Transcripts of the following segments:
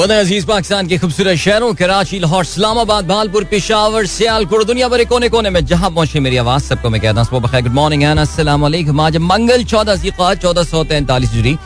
अज़ीज़ पाकिस्तान के खूबसूरत शहरों, कराची, लाहौर, इस्लामाबाद, भालपुर, पिशावर, सियालकोट, दुनिया भर कोने कोने में। जहाँ पहुँचे मेरी आवाज़, सबको मैं कहता हूँ गुड मॉर्निंग आज मंगल चौदह चौदह सौ तैंतालीस जुरी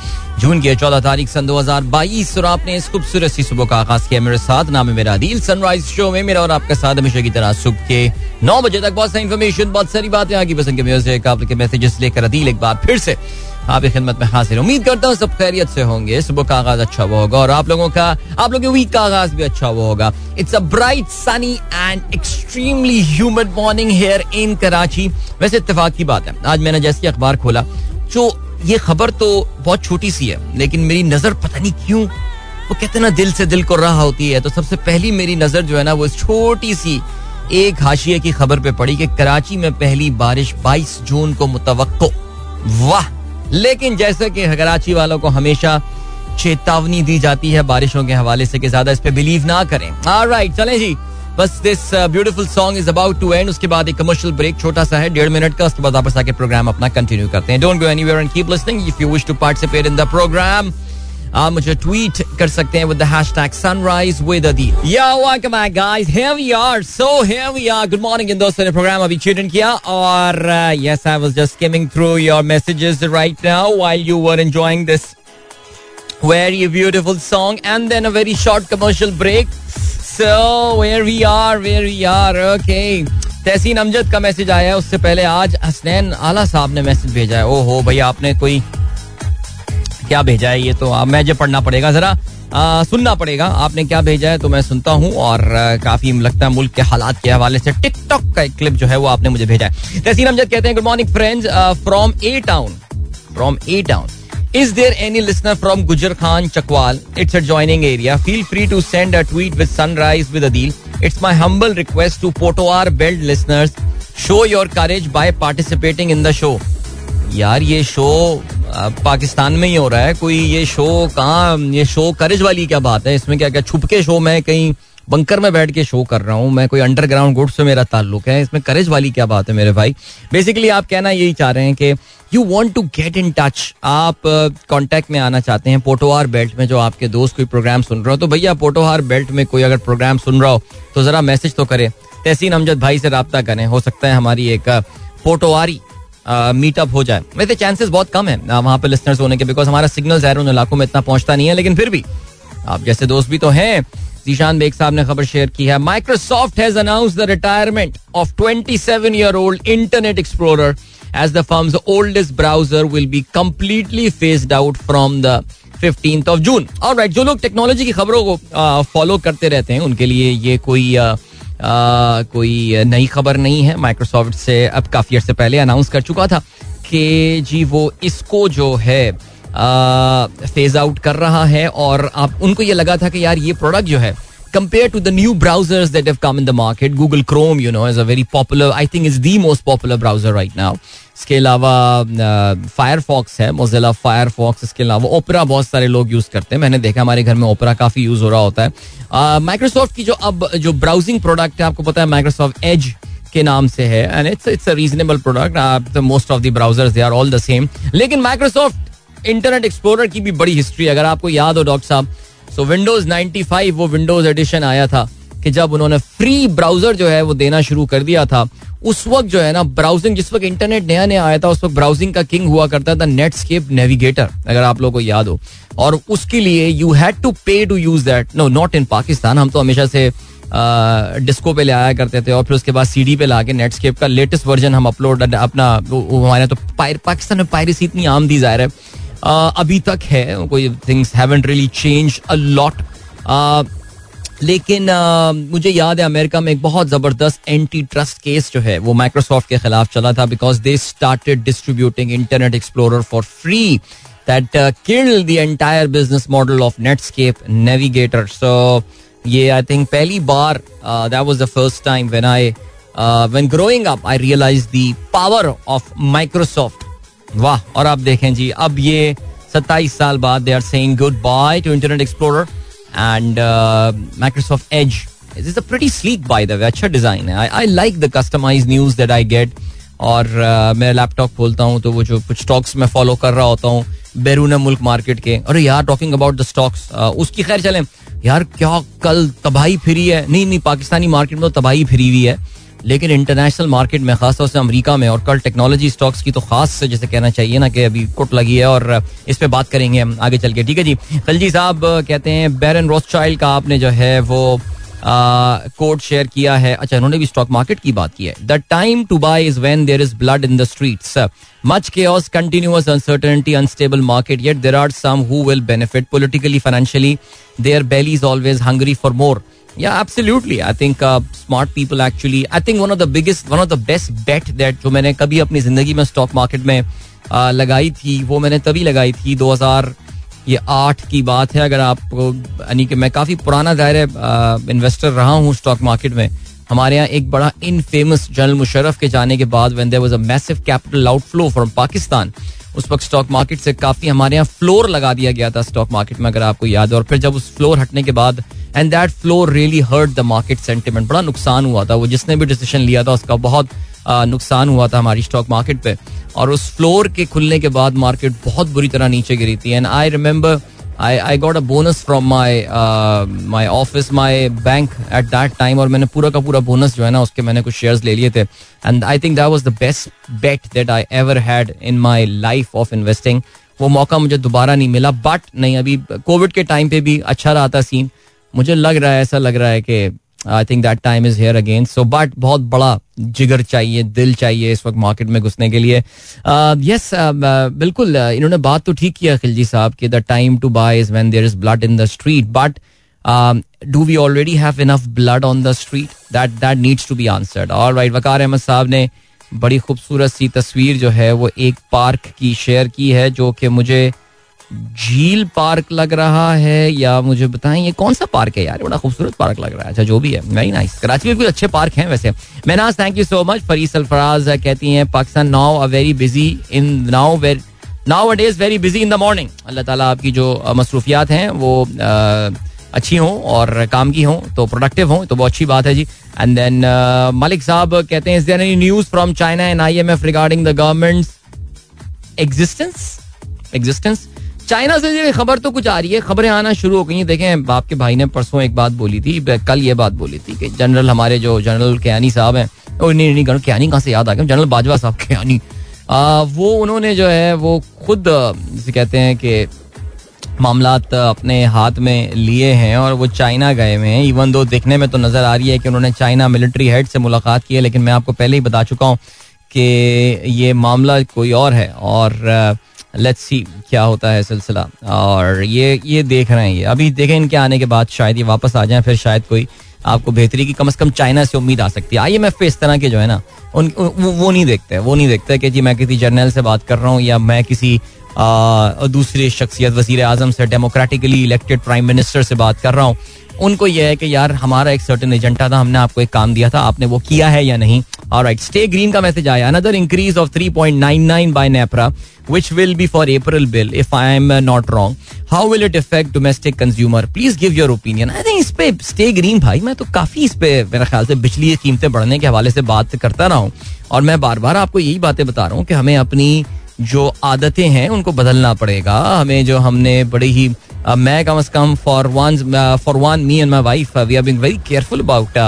जून की चौदह तारीख, सन दो हज़ार बाईस, और आपने इस खूबसूरत सी सुबह का आगाज़ किया मेरे साथ। नाम है मेरा दिल सनराइज शो में मेरा और आपका साथ हमेशा की तरह सुबह के नौ बजे तक बहुत सारी इन्फॉर्मेशन बहुत सारी बातें, आगे पसंद के म्यूज़िक आपके मैसेजेस लेकर अदील एक बार फिर से आपकी खिदमत में हाजिर उम्मीद करता हूँ सब खैरियत से होंगे। सुबह का आगाज़ अच्छा वो होगा और आप लोगों का, आप लोगों के वीक का आगाज़ भी अच्छा वो होगा। It's a bright sunny and extremely human morning here in Karachi वैसे इत्तेफाक की बात है। आज मैंने जैसे अखबार खोला, जो ये खबर तो बहुत छोटी सी है, लेकिन मेरी नज़र पता नहीं क्यों, वो कहते ना, दिल से दिल को रहा होती है। तो सबसे पहली मेरी नज़र जो है ना, वो छोटी सी एक हाशिए की खबर पे पड़ी कि कराची में पहली बारिश 22 जून को मुतवक्को। वाह! लेकिन जैसे कि कराची वालों को हमेशा चेतावनी दी जाती है बारिशों के हवाले से कि ज़्यादा इस पे बिलीव ना करें। राइट चलें जी। बस this beautiful song is about to end उसके बाद एक कमर्शियल ब्रेक छोटा सा है, डेढ़ मिनट का। उसके बाद वापस आके प्रोग्राम अपना कंटिन्यू करते हैं। Don't go anywhere and keep listening if you wish to participate in the programme आप मुझे ट्वीट कर सकते हैं with the hashtag sunrise with Adeel या welcome back guys here we are so here we are good morning इन दोस्तों ने programme अभी tune किया और yes I was just skimming through your messages right now while you were enjoying this very beautiful song and then a very short commercial break. So, where we are, where we are. Okay. Tahseen Amjad का message आया है। उससे पहले आज हसनैन आला साहब ने message भेजा है। ओहो, भाई, आपने कोई क्या भेजा है ये तो आप मुझे पढ़ना पड़ेगा जरा सुनना पड़ेगा आपने क्या भेजा है तो मैं सुनता हूँ और काफ़ी लगता है मुल्क के हालात के हवाले से टिकटॉक का एक क्लिप जो है वो आपने मुझे भेजा है तहसीन अमजद कहते हैं good morning friends from a town from a town Is there any listener from Gujar Khan Chakwal? It's a joining area. Feel free to send a tweet with Sunrise with Adil. It's my humble request to Potoar Belt listeners. Show your courage by participating in the show. यार ये show Pakistan में ही हो रहा है। कोई ये show कहाँ, ये शो करेज वाली क्या बात है? इसमें क्या क्या छुप के शो में कहीं बंकर में बैठ के शो कर रहा हूँ। मैं कोई अंडरग्राउंड गुड से मेरा ताल्लुक है। इसमें करेज वाली क्या बात है मेरे भाई? बेसिकली आप कहना यही चाह रहे हैं कि you want to get in touch आप कॉन्टेक्ट में आना चाहते हैं। पोटोहार बेल्ट में जो आपके दोस्त कोई प्रोग्राम सुन रहे हो तो भैया पोटोहार बेल्ट में कोई अगर प्रोग्राम सुन रहा हो तो जरा मैसेज तो करे। तहसीन अमजद भाई से रबता करें। हो सकता है हमारी एक पोटोवारी मीटअप हो जाए। वैसे चांसेस बहुत कम है वहाँ पे लिस्टर्स होने के बिकॉज़ हमारा सिग्नल जहर उन इलाकों में इतना पहुँचता नहीं है लेकिन फिर भी आप जैसे दोस्त भी तो हैं। जीशान बेग साहब ने खबर शेयर की है Microsoft has announce the retirement of 27 year old Internet Explorer as the firm's oldest browser will be completely phased out from the fifteen of June और राइट जो लोग टेक्नोलॉजी की खबरों को फॉलो करते रहते हैं उनके लिए ये कोई uh, कोई नई खबर नहीं है। माइक्रोसॉफ्ट से अब काफ़ी अर्से पहले अनाउंस कर चुका था कि जी वो इसको जो है फ़ेज़ आउट कर रहा है और आप, उनको ये लगा था कि यार ये प्रोडक्ट जो है compared to the new browsers that have come in the market, google chrome, you know, is a very popular, i think is the most popular browser right now. इसके अलावा फायरफॉक्स है मोजिला फायरफॉक्स इसके अलावा ओपरा बहुत सारे लोग use करते हैं। मैंने देखा हमारे घर में ओपरा काफ़ी यूज़ हो रहा होता है। माइक्रोसॉफ्ट की जो अब, जो ब्राउजिंग प्रोडक्ट है, आपको पता है माइक्रोसॉफ्ट एज के नाम से है and it's it's a reasonable product most of the browsers they are all the same लेकिन माइक्रोसॉफ्ट इंटरनेट एक्सप्लोरर की भी बड़ी हिस्ट्री अगर आपको याद हो, डॉक्टर साहब सो विंडोज़ 95 वो विंडोज़ एडिशन आया था कि जब उन्होंने फ्री ब्राउज़र जो है वो देना शुरू कर दिया था, उस वक्त जो है ना ब्राउजिंग जिस वक्त इंटरनेट नया नया आया था, उस वक्त ब्राउजिंग का किंग हुआ करता था नेटस्केप नेविगेटर अगर आप लोगों को याद हो। और उसके लिए you had to pay to use that no not in Pakistan हम तो हमेशा से डिस्को पे ले आया करते थे और फिर उसके बाद सीडी पे लाके नेटस्केप का लेटेस्ट वर्जन हम अपलोड अपना हमारे तो पाकिस्तान में पायरेसी इतनी आम दी जा रहा है। अभी तक है कोई things haven't really change a lot लेकिन uh, मुझे याद है अमेरिका में एक बहुत ज़बरदस्त एंटी ट्रस्ट केस जो है वो माइक्रोसॉफ्ट के खिलाफ चला था because they started distributing Internet Explorer for free that kill the entire business model of Netscape Navigator so ये आई थिंक पहली बार that was the first time when I when growing up I realise the power of Microsoft वाह और आप देखें जी अब ये सत्ताईस साल बाद they are saying goodbye to Internet Explorer and Microsoft Edge is a pretty sleek by the way अच्छा डिज़ाइन है। I like the customise news that I get और uh, मैं लैपटॉप खोलता हूँ तो वो जो कुछ स्टॉक्स में फॉलो कर रहा होता हूँ बैरून मुल्क मार्केट के। अरे यार टॉकिंग अबाउट द स्टॉक्स उसकी खैर चलें। यार क्या कल तबाही फिरी है? नहीं नहीं पाकिस्तानी मार्केट में तो तबाही फिरी हुई है। लेकिन इंटरनेशनल मार्केट में, खासतौर से अमेरिका में और कल टेक्नोलॉजी स्टॉक्स की तो खास से जैसे कहना चाहिए ना कि अभी कुट लगी है और इस पर बात करेंगे हम आगे चल के। ठीक है जी? खलजी साहब, कहते हैं बैरन रोस का आपने जो है वो कोड शेयर किया है। अच्छा उन्होंने भी स्टॉक मार्केट की बात की है। The time to buy is when there is blood in the streets much continuous uncertainty, unstable market. Yet there are some who will benefit politically, financially. Their belly is always hungry for more. Absolutely. I think uh, smart people actually i think one of the biggest one of the best bet that जो मैंने कभी अपनी ज़िंदगी में stock market में uh, लगाई थी वो मैंने तभी लगाई थी 2000 ये आठ की बात है। अगर आप यानी कि मैं काफ़ी पुराना दायरे इन्वेस्टर रहा हूँ स्टॉक मार्केट में। हमारे यहाँ एक बड़ा इन फ़ेमस जनरल मुशरफ के जाने के बाद when there was a massive capital outflow from Pakistan उस वक्त स्टॉक मार्केट से काफ़ी हमारे यहाँ फ्लोर लगा दिया गया था स्टॉक मार्केट में अगर आपको याद है। और फिर जब उस फ्लोर हटने के बाद and that floor really hurt the market sentiment बड़ा नुकसान हुआ था। वो जिसने भी डिसीज़न लिया था, उसका बहुत नुकसान हुआ था हमारी स्टॉक मार्केट पे। और उस फ्लोर के खुलने के बाद मार्केट बहुत बुरी तरह नीचे गिरी थी। And I remember I I got a bonus from my my office my bank at that time और मैंने पूरा का पूरा बोनस जो है ना, उसके मैंने कुछ शेयर्स ले लिए थे। And I think that was the best bet that I ever had in my life of investing वो मौका मुझे दोबारा नहीं मिला। बट नहीं, अभी कोविड के टाइम पे भी अच्छा रहा था सीन मुझे लग रहा है ऐसा लग रहा है कि I think that time is here again so but बहुत बड़ा जिगर चाहिए दिल चाहिए इस वक्त मार्केट में घुसने के लिए। यस uh, uh, बिल्कुल uh, इन्होंने बात तो ठीक किया खिलजी साहब कि the time to buy is when there is blood in the street but do we already have enough blood on the street that that needs to be answered और right Waqar Ahmed साहब ने बड़ी खूबसूरत सी तस्वीर जो है वो एक पार्क की शेयर की है जो कि मुझे झील पार्क लग रहा है, या मुझे बताएँ, ये कौन सा पार्क है यार? बड़ा खूबसूरत पार्क लग रहा है। अच्छा जो भी है वेरी नाइस कराची में कुछ अच्छे पार्क हैं वैसे। Mainaz thank you so much Fari Sarfaraz कहती हैं, Pakistan now a very busy in now where nowadays very busy in the morning अल्लाह ताला आपकी जो मसरूफियात हैं, वो अच्छी हों और काम की हों तो प्रोडक्टिव हों तो बहुत अच्छी बात है जी। एंड देन मलिक साहब कहते हैं is there any news from China and IMF regarding the government existence existence China से खबर तो कुछ आ रही है। खबरें आना शुरू हो गई हैं। देखें, आपके भाई ने परसों एक बात बोली थी कल ये बात बोली थी कि जनरल हमारे जो जनरल कयानी साहब हैं और नहीं नहीं कयानी कहाँ से याद आ गया? जनरल बाजवा साहब कयानी वो उन्होंने जो है, वो खुद जिसे कहते हैं कि मामला अपने हाथ में लिए हैं और वो चाइना गए हुए हैं। इवन दो देखने में तो नज़र आ रही है कि उन्होंने चाइना मिलिट्री हेड से मुलाकात की है, लेकिन मैं आपको पहले ही बता चुका हूँ कि ये मामला कोई और है। और लेट्स सी क्या होता है सिलसिला। और ये ये देख रहे हैं ये। अभी देखें इनके आने के बाद शायद ये वापस आ जाए फिर शायद कोई आपको बेहतरी की कम से कम चाइना से उम्मीद आ सकती है। आई एम एफ़ इस तरह के जो है ना उन वो, वो नहीं देखते वो नहीं देखते कि जी मैं किसी जर्नल से बात कर रहा हूँ या मैं किसी दूसरी शख्सियत वज़ीर आज़म से डेमोक्रेटिकली इलेक्टेड प्राइम मिनिस्टर से बात कर रहा हूँ। उनको यह है कि यार हमारा एक सर्टन एजेंडा था हमने आपको एक काम दिया था आपने वो किया है या नहीं? राइट स्टे ग्रीन का मैसेज आया another increase of 3.99 by NEPRA which will be for April bill, if I am not wrong. How will it affect domestic consumer? Please give your opinion. I think इस पे stay green भाई, मैं तो काफ़ी इस पे, मेरे ख्याल से बिजली की कीमतें बढ़ने के हवाले से बात करता रहा हूँ और मैं बार बार आपको यही बातें बता रहा हूँ कि हमें अपनी जो आदतें हैं, उनको बदलना पड़ेगा हमें जो हमने बड़ी ही मैं कम अज कम for one for one me and my wife we are being very careful about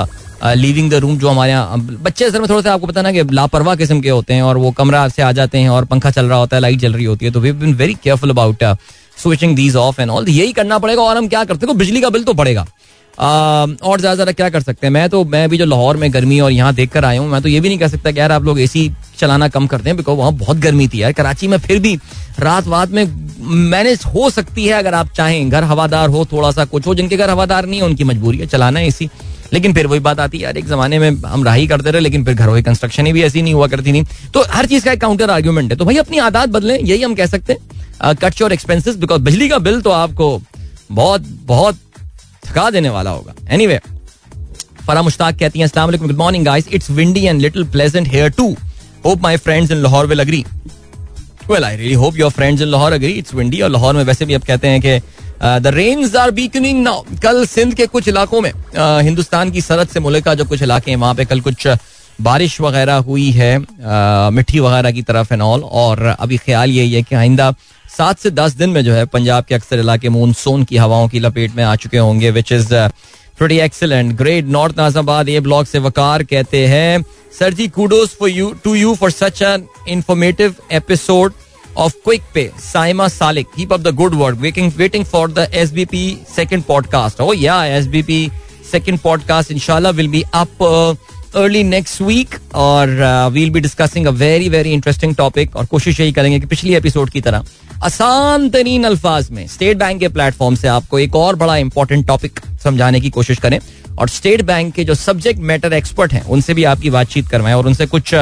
living the room जो हमारे यहाँ बच्चे असल में थोड़ा सा आपको पता ना कि लापरवाह किस्म के होते हैं और वो कमरा से आ जाते हैं और पंखा चल रहा होता है लाइट चल रही होती है तो we been very careful about switching these off and all यही करना पड़ेगा और हम क्या करते हैं? बिजली का बिल तो बढ़ेगा और ज़्यादा ज़्यादा क्या कर सकते हैं? मैं तो मैं भी जो लाहौर में गर्मी और यहाँ देख कर आया हूँ, मैं तो ये भी नहीं कह सकता कि यार आप लोग एसी चलाना कम करते हैं बिकॉज़ वहाँ बहुत गर्मी थी यार। कराची में फिर भी रात वात में मैनेज हो सकती है अगर आप चाहें, घर हवादार हो थोड़ा सा कुछ हो, जिनके घर हवादार नहीं है, उनकी मजबूरी है, चलाना है एसी लेकिन फिर वही बात आती है, यार, एक जमाने में हम राही करते रहे लेकिन फिर घरों की कंस्ट्रक्शन भी ऐसी नहीं हुआ करती नहीं तो हर चीज़ का एक काउंटर आर्ग्यूमेंट है। तो भाई, अपनी आदत बदलें, यही हम कह सकते हैं। कट योर एक्सपेंसिस बिकॉज़ बिजली का बिल तो आपको बहुत बहुत थका देने वाला होगा। एनी वे फरा मुश्ताक कहती हैं अस्सलाम good morning guys it's windy and little pleasant here too hope my friends in Lahore will agree well I really hope your friends in Lahore agree it's windy और लाहौर में वैसे भी अब कहते हैं कि the rains are beckoning now कल सिंध के कुछ इलाकों में uh, हिंदुस्तान की सरहद से मुल्क का जो कुछ इलाके हैं वहाँ पे कल कुछ बारिश वगैरह हुई है uh, मिट्टी वगैरह की तरफ़ एंड ऑल और अभी ख्याल यही है कि आइंदा सात से दस दिन में जो है पंजाब के अक्सर इलाके मानसून की हवाओं की लपेट में आ चुके होंगे which is pretty excellent great north Nazimabad A block से वकार कहते हैं. Sir ji kudos for you to you for such an informative episode of Quick Pay, Saima Salik. Keep up the good work. Waiting, waiting for the SBP second podcast. Oh yeah, SBP second podcast inshallah will be up uh, early next week और we'll be discussing a very very interesting topic और कोशिश यही करेंगे कि पिछली episode की तरह आसान तरीन अल्फाज में स्टेट बैंक के प्लेटफॉर्म से आपको एक और बड़ा इंपॉर्टेंट टॉपिक समझाने की कोशिश करें और स्टेट बैंक के जो सब्जेक्ट मैटर एक्सपर्ट हैं उनसे भी आपकी बातचीत करवाएँ और उनसे कुछ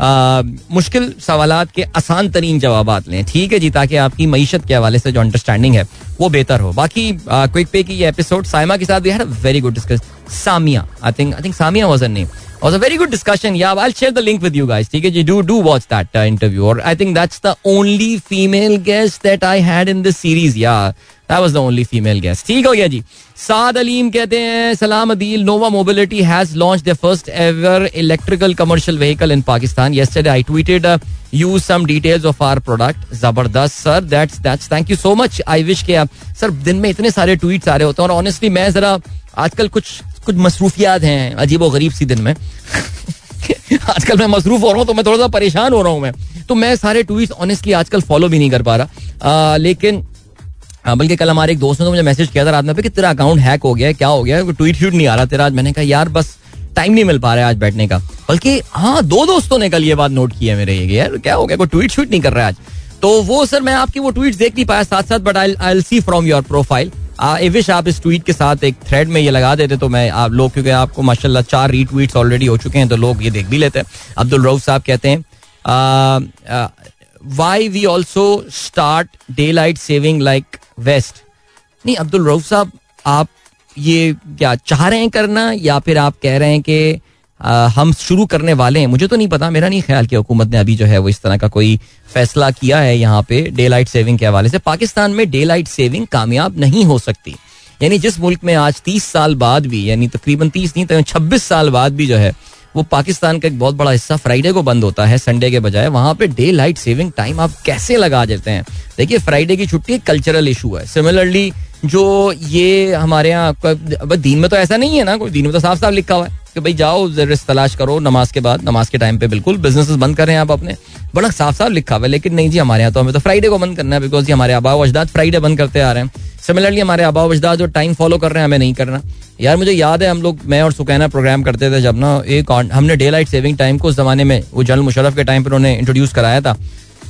मुश्किल सवाल के आसान तरीन जवाब लें ठीक है जी ताकि आपकी मीशत के हवाले से जो अंडरस्टैंडिंग है वो बेहतर हो बाकी क्विक पे की ये एपिसोड साइमा के साथ भी very good discuss Samia I think I think Samia was name was a very good discussion. Yeah, I'll share the link with you guys. Okay, do do watch that uh, interview. Or I think that's the only female guest that I had in this series. Yeah, that was the only female guest. ठीक हो गया जी. साद अलीम कहते हैं सलाम Adeel Nova mobility has launch the first ever electrical commercial vehicle in Pakistan I tweeted uh, you some details of our product. ज़बरदस्त sir that's that's thank you so much I wish के आप sir दिन में इतने सारे tweets आ रहे होते हैं और ऑनेस्टली मैं जरा आजकल कुछ कुछ मसरूफियात हैं अजीब व गरीब सी दिन में। आजकल मैं मसरूफ हो रहा हूँ तो मैं थोड़ा सा परेशान हो रहा हूँ मैं। तो मैं सारे ट्वीट ऑनेस्टली आजकल फॉलो भी नहीं कर पा रहा। आ, लेकिन बल्कि कल हमारे एक दोस्त ने तो मुझे मैसेज किया था रात में कि तेरा अकाउंट हैक हो गया, क्या हो गया? है ट्वीट शूट नहीं आ रहा तेरा आज। मैंने कहा, यार, बस टाइम नहीं मिल पा रहा है आज बैठने का। बल्कि हाँ दो दोस्तों ने कल ये बात नोट की है मेरे, ये यार, क्या हो गया? कोई ट्वीट शूट नहीं कर रहा है आज। तो वो, सर, मैं आपकी वो ट्वीट देख नहीं पाया। साथ साथ but I I see from your profile wish आप इस ट्वीट के साथ एक थ्रेड में ये लगा देते तो मैं आप लोग, क्योंकि आपको माशाल्लाह चार रीट्वीट्स ऑलरेडी हो चुके हैं तो लोग ये देख भी लेते हैं। अब्दुल रऊफ साहब कहते हैं why we also start daylight saving like west नहीं, अब्दुल रऊफ साहब, आप ये क्या चाह रहे हैं करना या फिर आप कह रहे हैं कि हम शुरू करने वाले हैं? मुझे तो नहीं पता, मेरा नहीं ख्याल कि हुकूमत ने अभी जो है वो इस तरह का कोई फैसला किया है यहाँ पे डे लाइट सेविंग के हवाले से। पाकिस्तान में डे लाइट सेविंग कामयाब नहीं हो सकती। यानी जिस मुल्क में आज तीस साल बाद भी, यानी तकरीबन तीस नहीं तो छब्बीस साल बाद भी जो है वो पाकिस्तान का एक बहुत बड़ा हिस्सा फ्राइडे को बंद होता है, संडे के बजाय। वहाँ पे डे लाइट सेविंग टाइम आप कैसे लगा देते हैं? देखिए, फ्राइडे की छुट्टी एक कल्चरल इशू है। सिमिलरली जो ये हमारे यहाँ दीन में तो ऐसा नहीं है ना, कोई दीन में तो साफ़ साफ़ लिखा हुआ है कि भाई जाओ रिस्क तलाश करो, नमाज़ के बाद, नमाज़ के टाइम पे बिल्कुल बिज़नेस बंद कर रहे हैं आप अपने। बड़ा साफ़ साफ़ लिखा हुआ है, लेकिन नहीं जी, हमारे यहाँ तो हमें तो फ्राइडे को बंद करना है बिकॉज़ हमारे आबाव अजदाद फ्राइडे बंद करते आ रहे हैं। सिमिलरली हमारे आबाव अजदाद जो टाइम फॉलो कर रहे हैं, हमें नहीं करना। यार, मुझे याद है, हम लोग, मैं और सुकैना प्रोग्राम करते थे जब ना एक हमने डे लाइट सेविंग टाइम को उस जमाने में, वो जनरल मुशरफ के टाइम पर उन्होंने इंट्रोड्यूस कराया था।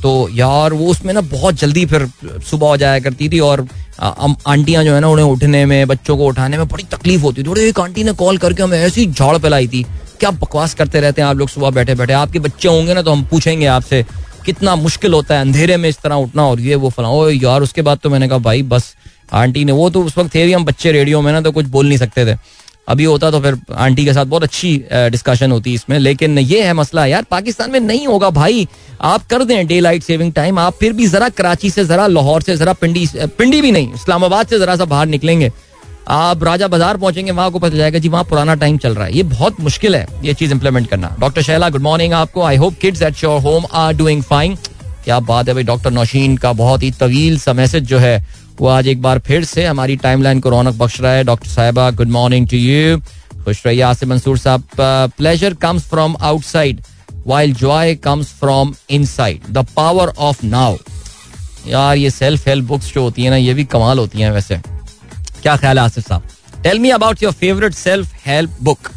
तो यार, वो उसमें ना बहुत जल्दी फिर सुबह हो जाया करती थी और आंटियाँ जो है ना, उन्हें उठने में, बच्चों को उठाने में बड़ी तकलीफ़ होती थी। एक आंटी ने कॉल करके हमें ऐसी झाड़ पिलाई थी। क्या बकवास करते रहते हैं आप लोग सुबह बैठे बैठे आपके बच्चे होंगे ना तो हम पूछेंगे आपसे, कितना मुश्किल होता है अंधेरे में इस तरह उठना और ये वो फला। यार, उसके बाद तो मैंने कहा, भाई, बस आंटी ने, वो तो उस वक्त थे भी, हम बच्चे रेडियो में ना तो कुछ बोल नहीं सकते थे। अभी होता तो फिर आंटी के साथ बहुत अच्छी डिस्कशन होती इसमें, लेकिन ये है मसला यार, पाकिस्तान में नहीं होगा भाई। आप कर दें डे लाइट सेविंग टाइम आप फिर भी जरा कराची से, जरा लाहौर से, जरा पिंडी पिंडी भी नहीं, इस्लामाबाद से जरा सा बाहर निकलेंगे। आप राजा बाज़ार पहुँचेंगे, वहाँ को पता जाएगा जी, वहाँ पुराना टाइम चल रहा है। ये बहुत मुश्किल है, ये चीज़ इंप्लीमेंट करना। डॉक्टर शैला गुड मॉर्निंग आपको। I hope kids at your home are doing fine क्या बात है भाई डॉक्टर नौशीन का बहुत ही तवील सा मैसेज जो है वो आज एक बार फिर से हमारी टाइमलाइन को रौनक बख्श रहा है। डॉक्टर साहिबा गुड मॉर्निंग टू यू खुश रहिए आसिम मंसूर साहब। Pleasure comes from outside while joy comes from inside the power of now यार, ये सेल्फ हेल्प बुक्स जो होती है ना, ये भी कमाल होती हैं वैसे। क्या ख्याल है आसिफ साहब? Tell me about your favourite self help book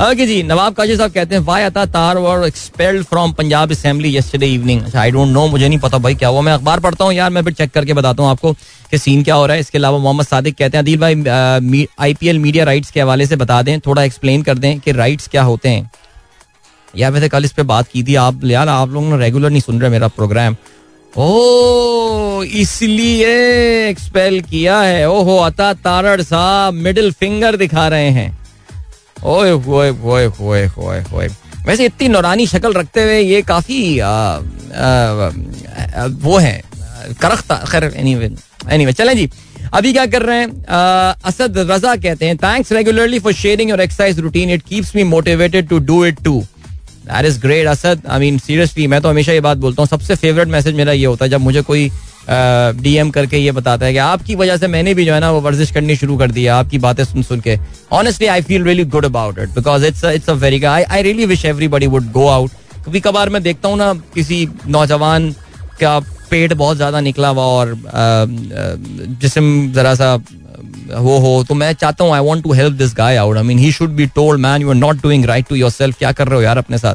okay जी, नवाब काजी साहब कहते हैं why Atta Tarar were expelled from Punjab assembly yesterday evening अच्छा आई डोंट नो मुझे नहीं पता भाई क्या हुआ। मैं अखबार पढ़ता हूँ यार, मैं फिर चेक करके बताता हूँ आपको कि सीन क्या हो रहा है। इसके अलावा मोहम्मद सादिक कहते हैं, अदील भाई आईपीएल मीडिया राइट्स के हवाले से बता दें, थोड़ा एक्सप्लेन कर दें कि राइट्स क्या होते हैं। यार वैसे कल इस पर बात की थी आप, यार, आप लोग ना रेगुलर नहीं सुन रहे मेरा प्रोग्राम ओ इसलिए एक्सपेल किया है। ओहो, अता तारड़ साहब मिडिल फिंगर दिखा रहे हैं। ओए होए होए होए होए होए। वैसे इतनी नौरानी शक्ल रखते हुए ये काफ़ी वो है, करख्ता, खैर एनीवे एनीवे चलें जी। अभी क्या कर रहे हैं? असद रजा कहते हैं thanks regularly for sharing your exercise routine it keeps me motivated to do it too that is great Asad I mean seriously मैं तो हमेशा ये बात बोलता हूँ। सबसे फेवरेट मैसेज मेरा ये होता है, जब मुझे कोई डीएम करके ये बताता है कि आपकी वजह से मैंने भी जो है ना वो वर्जिश करनी शुरू कर दी है आपकी बातें सुन सुन के। Honestly I feel really good about it because it's it's a very I I really wish everybody would go out कभी कभार मैं देखता हूँ ना किसी नौजवान का पेट बहुत ज़्यादा निकला हुआ और जिसम जरा सा वो हो तो मैं चाहता हूँ I want to help this guy out I mean he should be told man you are not doing right to yourself क्या कर रहे हो यार अपने साथ?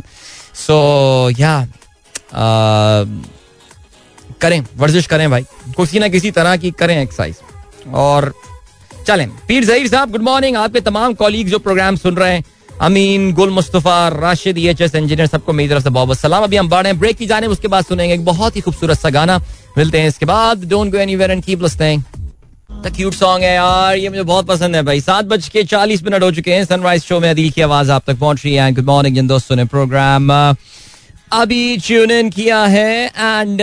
सो या करें, वर्जिश करें भाई। किसी ना किसी तरह की करें एक्सरसाइज और चलें। पीर जहीर साहब गुड मॉर्निंग आपके तमाम कॉलीग जो प्रोग्राम सुन रहे हैं, Amin, Gul Mustafa, Rashid H S engineer सबको मेरी तरफ़ से बहुत सलाम। अभी हम बढ़े ब्रेक की जाने, उसके बाद सुनेंगे एक बहुत ही खूबसूरत सा गाना। मिलते हैं इसके बाद। Don't go anywhere and keep listening cute song है यार, ये मुझे बहुत पसंद है भाई। सात बज के चालीस मिनट हो चुके हैं सनराइज शो में अदील की आवाज़ आप तक पहुँच रही है। गुड मॉर्निंग जिन दोस्तों ने प्रोग्राम अभी ट्यून इन किया है and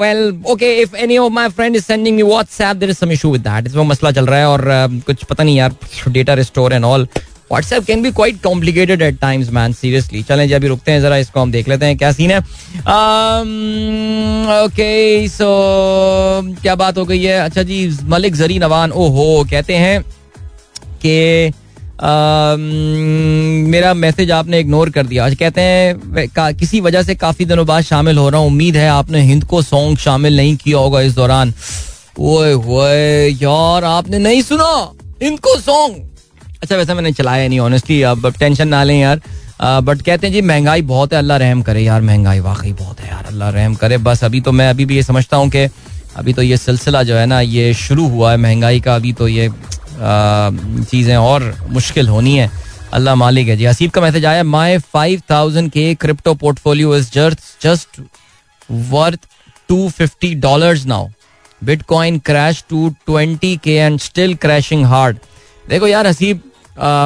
well okay if any of my friend is sending me WhatsApp there is some issue with that इसमें मसला चल रहा है और uh, कुछ पता नहीं यार data restore and all WhatsApp can be quite complicated at times man seriously चलें जी अभी रुकते हैं जरा इसको हम देख लेते हैं क्या सीन है। ओके um, सो क्या बात हो गई है? अच्छा जी मलिक जरी नवान ओहो कहते हैं कि मेरा मैसेज आपने इग्नोर कर दिया। आज कहते हैं किसी वजह से काफ़ी दिनों बाद शामिल हो रहा हूँ। उम्मीद है आपने हिंद को सॉन्ग शामिल नहीं किया होगा इस दौरान। ओए ओए यार, आपने नहीं सुना? हिंद को सॉन्ग? अच्छा वैसे मैंने चलाया नहीं ऑनेस्टली अब टेंशन ना लें यार। बट कहते हैं, जी, महँगाई बहुत है, अल्लाह रहम करे यार। महँगाई वाकई बहुत है यार, अल्लाह रहम करे। बस अभी तो मैं अभी भी ये समझता हूँ कि अभी तो ये सिलसिला जो है ना, ये शुरू हुआ है महँगाई का। अभी तो ये चीज़ें और मुश्किल होनी है। अल्लाह मालिक है जी। हसीब का मैसेज आया माई फाइव थाउज़ेंड के crypto portfolio is just just worth two fifty dollar now bitcoin crash to twenty K and still crashing hard देखो यार हसीब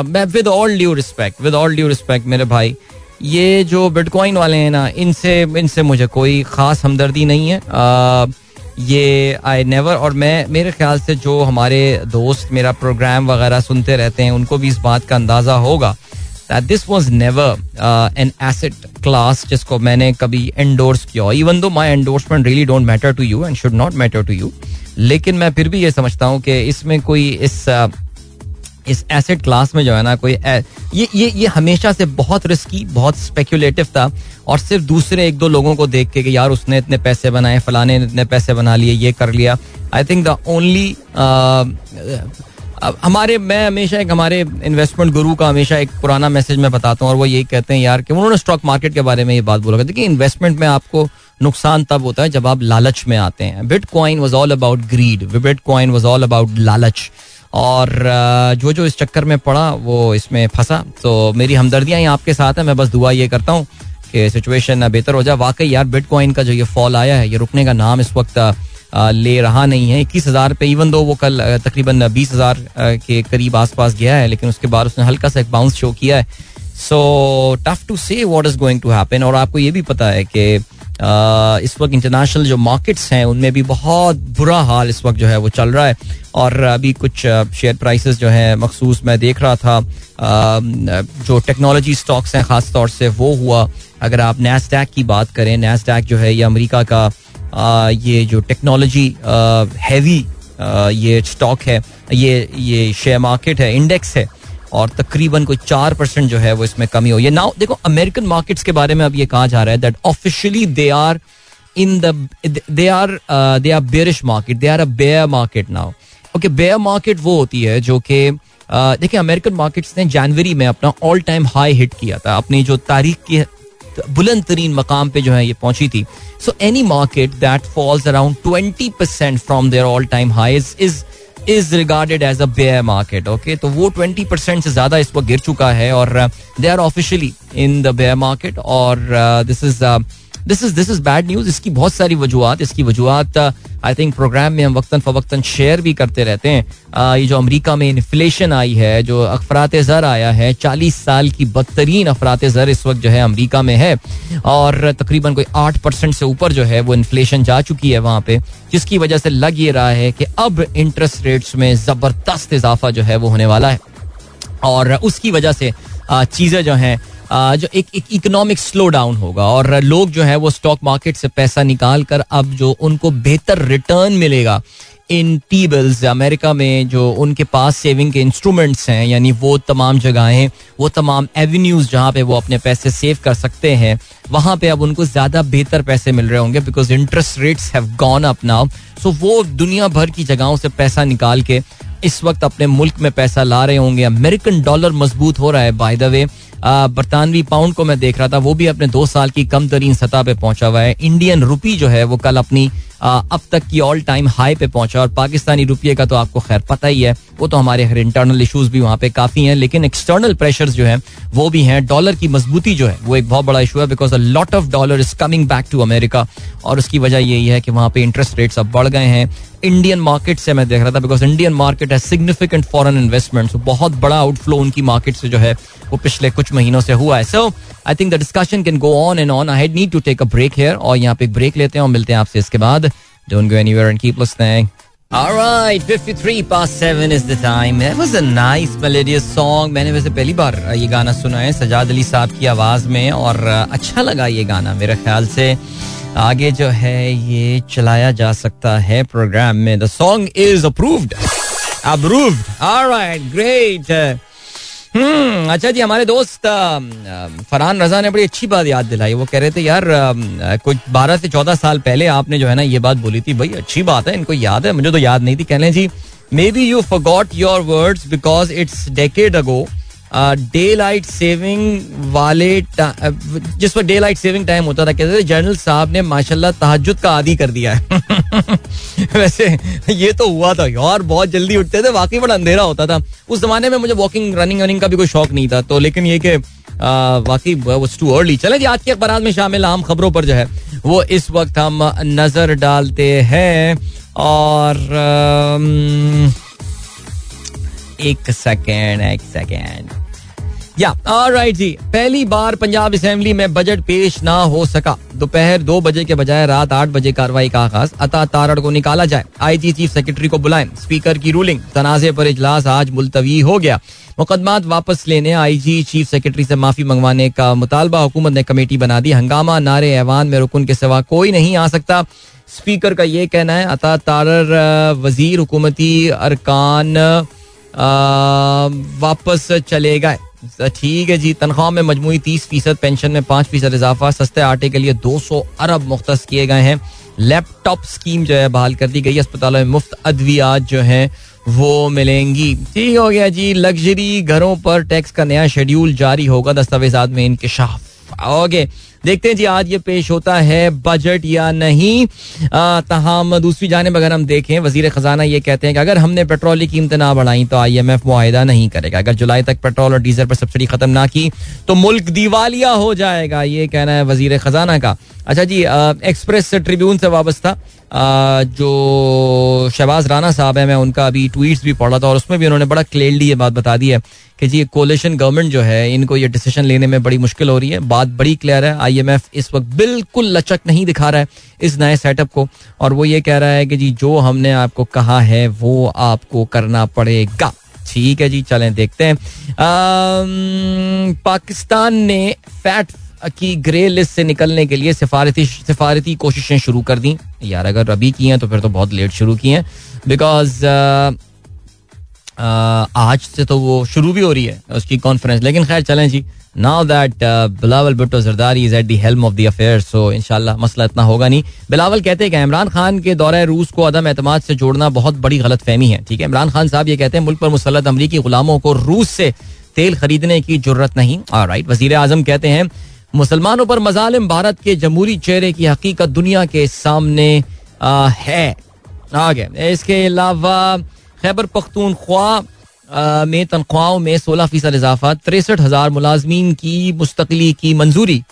मैं with all due respect with all due respect मेरे भाई ये जो bitcoin वाले हैं ना इनसे इनसे मुझे कोई ख़ास हमदर्दी नहीं है। uh, ये आई नेवर और मैं मेरे ख्याल से जो हमारे दोस्त मेरा प्रोग्राम वगैरह सुनते रहते हैं उनको भी इस बात का अंदाज़ा होगा that this was never an asset class जिसको मैंने कभी एंडोर्स किया even though my endorsement really don't matter to you and should not matter to you लेकिन मैं फिर भी ये समझता हूँ कि इसमें कोई इस uh, इस एसेट क्लास में जो है ना कोई ए, ये ये ये हमेशा से बहुत रिस्की बहुत स्पेकुलेटिव था और सिर्फ़ दूसरे एक दो लोगों को देख के कि यार उसने इतने पैसे बनाए फलाने इतने पैसे बना लिए ये कर लिया। आई थिंक द ओनली हमारे मैं हमेशा एक हमारे इन्वेस्टमेंट गुरु का हमेशा एक पुराना मैसेज मैं बताता हूँ और वो यही कहते हैं यार कि उन्होंने स्टॉक मार्केट के बारे में ये बात बोला देखिए इन्वेस्टमेंट में आपको नुकसान तब होता है जब आप लालच में आते हैं। Bitcoin was all about greed bitcoin was all about लालच। और जो जो इस चक्कर में पड़ा, वो इसमें फंसा। तो मेरी हमदर्दियाँ ही आपके साथ हैं, मैं बस दुआ ये करता हूँ कि सिचुएशन बेहतर हो जाए। वाकई यार बिटकॉइन का जो ये फॉल आया है, ये रुकने का नाम इस वक्त ले रहा नहीं है। इक्कीस हज़ार पे इवन दो वो कल तकरीबन बीस हज़ार के करीब आसपास गया है, लेकिन उसके बाद उसने हल्का सा एक बाउंस शो किया है। So tough to say what is going to happen और आपको ये भी पता है कि इस वक्त इंटरनेशनल जो मार्केट्स हैं, उनमें भी बहुत बुरा हाल इस वक्त जो है वो चल रहा है। और अभी कुछ शेयर प्राइसेस जो है, मखसूस मैं देख रहा था जो टेक्नोलॉजी स्टॉक्स हैं, ख़ास तौर से वो हुआ। अगर आप नैसडैक की बात करें नैसडैक जो है ये अमेरिका का ये जो टेक्नोलॉजी हैवी ये स्टॉक है, ये ये शेयर मार्केट है इंडेक्स है। और तकरीबन कोई चार परसेंट जो है वो इसमें कमी है। नाउ देखो अमेरिकन मार्केट्स के बारे में अब ये कहा जा रहा है that officially they are in the they are they are bearish market they are a bear market now okay bear market वो होती है जो कि uh, देखिए अमेरिकन मार्केट्स ने जनवरी में अपना ऑल टाइम हाई हिट किया था। अपनी जो तारीख की बुलंद तरीन मकाम पे जो है ये पहुँची थी। So any market that falls around twenty percent from there all time high is is regarded as a bear market okay तो वो ट्वेंटी परसेंट से ज़्यादा इस वक्त गिर चुका है और they are officially in the bear market और this is this is this is bad news इसकी बहुत सारी वजूहत इसकी वजूहत आई थिंक प्रोग्राम में हम वक्ता फवक्ता शेयर भी करते रहते हैं। Uh, ये जो अमेरिका में इन्फ्लेशन आई है जो अफरात ज़र आया है चालीस साल की बदतरीन अफरात ज़र इस वक्त जो है अमेरिका में है। और तकरीबन कोई आठ परसेंट से ऊपर जो है वो इन्फ्लेशन जा चुकी है वहाँ पे जिसकी वजह से लग ये रहा है कि अब इंटरेस्ट रेट्स में ज़बरदस्त इजाफा जो है वो होने वाला है। और उसकी वजह से चीज़ें जो हैं जो एक इकोनॉमिक स्लो डाउन होगा और लोग जो है वो स्टॉक मार्केट से पैसा निकाल कर अब जो उनको बेहतर रिटर्न मिलेगा इन टी बिल्स अमेरिका में जो उनके पास सेविंग के इंस्ट्रूमेंट्स हैं, यानी वो तमाम जगहें, वो तमाम एवेन्यूज जहाँ पे वो अपने पैसे सेव कर सकते हैं, वहाँ पे अब उनको ज़्यादा बेहतर पैसे मिल रहे होंगे because interest rates have gone up now so वो दुनिया भर की जगहों से पैसा निकाल के इस वक्त अपने मुल्क में पैसा ला रहे होंगे। अमेरिकन डॉलर मज़बूत हो रहा है बाय द वे बरतानवी पाउंड को मैं देख रहा था, वो भी अपने दो साल की कम तरीन सतह पे पहुँचा हुआ है। इंडियन रुपी जो है, वो कल अपनी अब तक की ऑल टाइम हाई पे पहुँचा और पाकिस्तानी रुपये का तो आपको खैर पता ही है, वो तो हमारे इंटरनल इशूज भी वहाँ पे काफ़ी हैं, लेकिन एक्सटर्नल प्रेशर जो है, वो भी हैं। डॉलर की मजबूती जो है, वो एक बहुत बड़ा इशू है because a lot of dollar is coming back to America और उसकी वजह यही है कि वहाँ पे इंटरेस्ट रेट्स अब बढ़ गए हैं। इंडियन मार्केट से मैं देख रहा था बिकॉज़ इंडियन मार्केट है सिग्निफिकेंट फॉरन इन्वेस्टमेंट बहुत बड़ा आउटफ्लो उनकी मार्केट से जो है वो पिछले कुछ महीनों से हुआ है। So I think the discussion can go on and on I need to take a break here और यहाँ पे एक ब्रेक लेते हैं और मिलते हैं आपसे इसके बाद। Don't go anywhere and keep listening Alright, 53 past 7 is the time. It was a nice melodious song. मैंने वैसे पहली बार ये गाना सुना है सजाद अली साहब की आवाज़ में और अच्छा लगा ये गाना मेरे ख्याल से। आगे जो है ये चलाया जा सकता है प्रोग्राम में। The song is approved approved alright great hmm अच्छा जी, हमारे दोस्त फरहान रजा ने बड़ी अच्छी बात याद दिलाई। वो कह रहे थे, यार कुछ बारह से चौदह साल पहले आपने जो है ना ये बात बोली थी, भाई, अच्छी बात है, इनको याद है, मुझे तो याद नहीं थी। कहने जी maybe you forgot your words because it's decade ago daylight saving वाले जिस per day light saving time होता था, कहते थे जनरल साहब ने, माशाल्लाह तहजद का आदि कर दिया है। वैसे, ये तो हुआ था, यार, बहुत जल्दी उठते थे, वाकई बड़ा अंधेरा होता था। उस जमाने में मुझे वॉकिंग रनिंग वनिंग का भी कोई शौक नहीं था तो लेकिन ये कि वाकई टू अर्ली चले आज के अखबार में शामिल आम खबरों पर जो है, वो इस वक्त हम नज़र डालते हैं, और एक सेकेंड एक सेकेंड या राइट जी. पहली बार पंजाब असेंबली में बजट पेश ना हो सका। दोपहर दो बजे के बजाय रात आठ बजे कार्रवाई का आगाज़। अता तारड़ को निकाला जाए। आईजी चीफ सेक्रेटरी को बुलाएँ। स्पीकर की रूलिंग तनाजे पर इजलास आज मुलतवी हो गया। मुकदमात वापस लेने आईजी चीफ सेक्रेटरी से माफ़ी मंगवाने का मुतालबा हुकूमत ने कमेटी बना दी। हंगामा, नारे, ऐवान में रुकन के सिवा कोई नहीं आ सकता। स्पीकर का ये कहना है, अता तारर वज़ीर हुकूमती अरकान वापस चले गए। ठीक है जी, तनख्वाह में मजमू तीस फ़ीसद, पेंशन में पाँच फ़ीसद इजाफा, सस्ते आटे के लिए दो सौ अरब मुख्त किए गए हैं। लैपटॉप स्कीम जो है, बहाल कर दी गई। अस्पतालों में मुफ़्त अद्वियात जो है, वो मिलेंगी। ठीक हो गया जी, लग्जरी घरों पर टैक्स का नया शेड्यूल जारी होगा, दस्तावेजात में इंकशाफ ओके देखते हैं जी, आज ये पेश होता है बजट या नहीं। तहम दूसरी जानब अगर हम देखें, वज़ीर खजाना ये कहते हैं कि अगर हमने पेट्रोल की कीमतें ना बढ़ाई तो आई एम एफ़ मुआदा नहीं करेगा। अगर जुलाई तक पेट्रोल और डीजल पर सब्सिडी खत्म ना की तो मुल्क दिवालिया हो जाएगा, ये कहना है वज़ीर खजाना का। अच्छा जी एक्सप्रेस ट्रिब्यून से वाबस्ता। जो शहबाज राना साहब है, मैं उनका अभी ट्वीट्स भी पढ़ा था और उसमें भी उन्होंने बड़ा क्लियरली ये बात बता दी है कि जी कोलेशन गवर्नमेंट जो है, इनको ये डिसीज़न लेने में बड़ी मुश्किल हो रही है। बात बड़ी क्लियर है। आईएमएफ इस वक्त बिल्कुल लचक नहीं दिखा रहा है इस नए सेटअप को। और वो ये कह रहा है कि जी, जो हमने आपको कहा है, वो आपको करना पड़ेगा। ठीक है जी, चलें, देखते हैं। पाकिस्तान ने फैट की ग्रे लिस्ट से निकलने के लिए सिफारती सिफारती कोशिशें शुरू कर दी। यार, अगर अभी की हैं तो फिर तो बहुत लेट शुरू की हैं। बिकॉज़ आज से तो वो शुरू भी हो रही है उसकी कॉन्फ्रेंस लेकिन खैर, चलें जी। Now that Bilawal Bhutto Zardari is at the helm of the affair so इंशाल्लाह मसला इतना होगा नहीं। बिलावल कहते हैं कि इमरान खान के दौरे रूस को अदम एतमाद से जोड़ना बहुत बड़ी गलत फहमी है। ठीक है, इमरान खान साहब ये कहते हैं, मुल्क पर मुसलत अमरीकी गुलामों को रूस से तेल खरीदने की ज़रूरत नहीं। राइट वज़ीर आज़म कहते हैं मुसलमानों पर मजालिम भारत के जमहूरी चेहरे की हकीकत दुनिया के सामने आ, है। आगे इसके अलावा खैबर पख्तूनख्वा में तनख्वाहों में सोलह फ़ीसद इजाफा तिरसठ हज़ार मुलाजमीन की मुस्तकली की मंजूरी।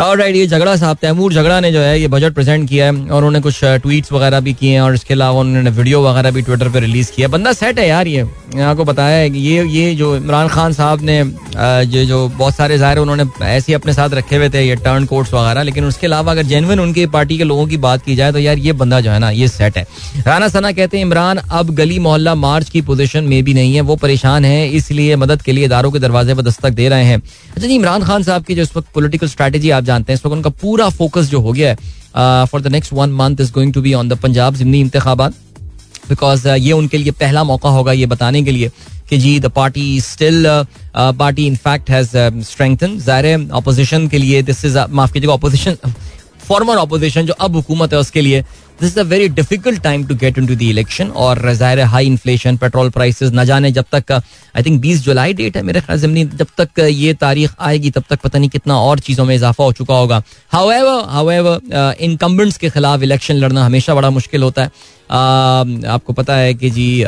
राइट ये झगड़ा साहब तैमूर झगड़ा ने जो है, ये बजट प्रेजेंट किया है और उन्होंने कुछ ट्वीट्स वगैरह भी किए हैं और इसके अलावा उन्होंने वीडियो वगैरह भी ट्विटर पे रिलीज़ किया बंदा सेट है यार ये। आपको बताया है कि ये ये जो इमरान खान साहब ने ये जो बहुत सारे ज़ाहिर उन्होंने ऐसे अपने साथ रखे हुए थे, ये टर्न कोर्ट्स वगैरह, लेकिन उसके अलावा अगर जेनविन उनकी पार्टी के लोगों की बात की जाए तो यार ये बंदा जो है ना, ये सेट है। राना सना कहते हैं, इमरान अब गली मोहल्ला मार्च की पोजिशन में भी नहीं है, वो परेशान है, इसलिए मदद के लिए इदारों के दरवाजे पर दस्तक दे रहे हैं। अच्छा जी, इमरान खान साहब की जो इस वक्त पोलिटिकल स्ट्रैटेजी आप जानते हैं। इस वक्त उनका पूरा फोकस जो हो गया है for the next one month is going to be on the Punjab जिमनी इंतबात बिकॉज़ ये उनके लिए पहला मौका होगा ये बताने के लिए कि जी the party still party in fact has strengthen ज़ाहिर अपोजिशन के लिए दिस इज़ माफ़ कीजिएगा अपोजिशन फॉर्मर अपोजिशन जो अब हुकूमत है उसके लिए this a very difficult time to get in to the election और ज़ाहिर हाई इन्फ्लेशन पेट्रोल प्राइसेस न जाने जब तक आई थिंक बीस जुलाई डेट है मेरे ख्याल जमनी जब तक ये तारीख आएगी, तब तक पता नहीं कितना और चीज़ों में इजाफा हो चुका होगा। हाउएवर हाउएवर इनकम्बेंट्स के खिलाफ इलेक्शन लड़ना हमेशा बड़ा मुश्किल होता है। आपको पता है कि जी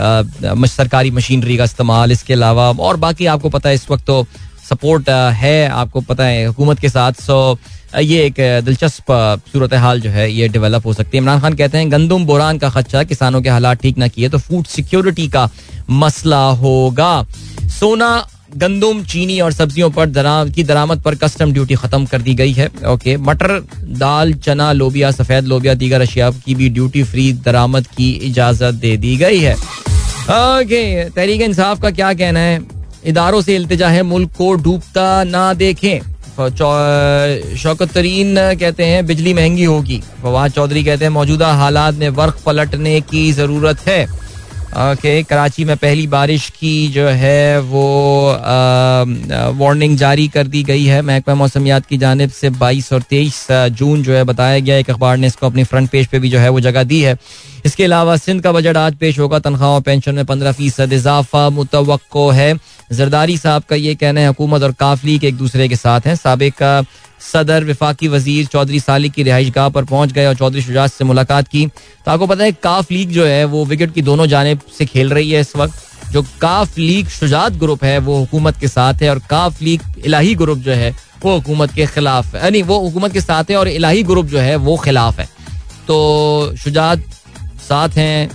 सरकारी मशीनरी का इस्तेमाल, इसके अलावा और बाकी आपको पता है इस वक्त तो सपोर्ट है आपको पता है हुकूमत के साथ। सो ये एक दिलचस्प सूरत हाल जो है ये डेवलप हो सकती है। इमरान खान कहते हैं गंदुम बोरान का खर्चा किसानों के हालात ठीक ना किए तो फ़ूड सिक्योरिटी का मसला होगा। सोना गंदुम चीनी और सब्जियों पर दरा, की दरामद पर कस्टम ड्यूटी खत्म कर दी गई है। ओके मटर दाल चना लोबिया सफ़ेद लोबिया दीगर अशिया की भी ड्यूटी फ्री दरामद की इजाज़त दे दी गई है। ओके तहरीक इंसाफ का क्या कहना है? इदारों से इल्तजा है, मुल्क को डूबता ना देखें। शौकत तरीन कहते हैं, बिजली महँगी होगी। फवाद चौधरी कहते हैं, मौजूदा हालात में वर्क पलटने की ज़रूरत है। ओके, कराची में पहली बारिश की जो है, वो वार्निंग जारी कर दी गई है। महकमा मौसमियात की जानब से 22 और 23 जून जो है, बताया गया। एक अखबार ने इसको अपनी फ्रंट पेज पे भी जो है, वो जगह दी है। इसके अलावा सिंध का बजट आज पेश होगा। तनख्वाह और पेंशन में पंद्रह फ़ीसद इजाफा मुतव है। जरदारी साहब का ये कहना है, हुकूमत और काफ लीग एक दूसरे के साथ हैं। सबक सदर विफाकी वज़ीर चौधरी सालिक की रिहाइश गाह पर पहुँच गए और चौधरी शुजात से मुलाकात की। तो आपको पता है काफ लीग जो है, वो विकेट की दोनों जानब से खेल रही है इस वक्त। जो काफ लीग शुजात ग्रुप है, वो हुकूमत के साथ है और काफ लीग इलाही ग्रुप जो है, वो हुकूमत के खिलाफ है। नहीं वो हुकूमत के साथ है और इलाही ग्रुप जो है, वो खिलाफ है। तो शुजात साथ हैं,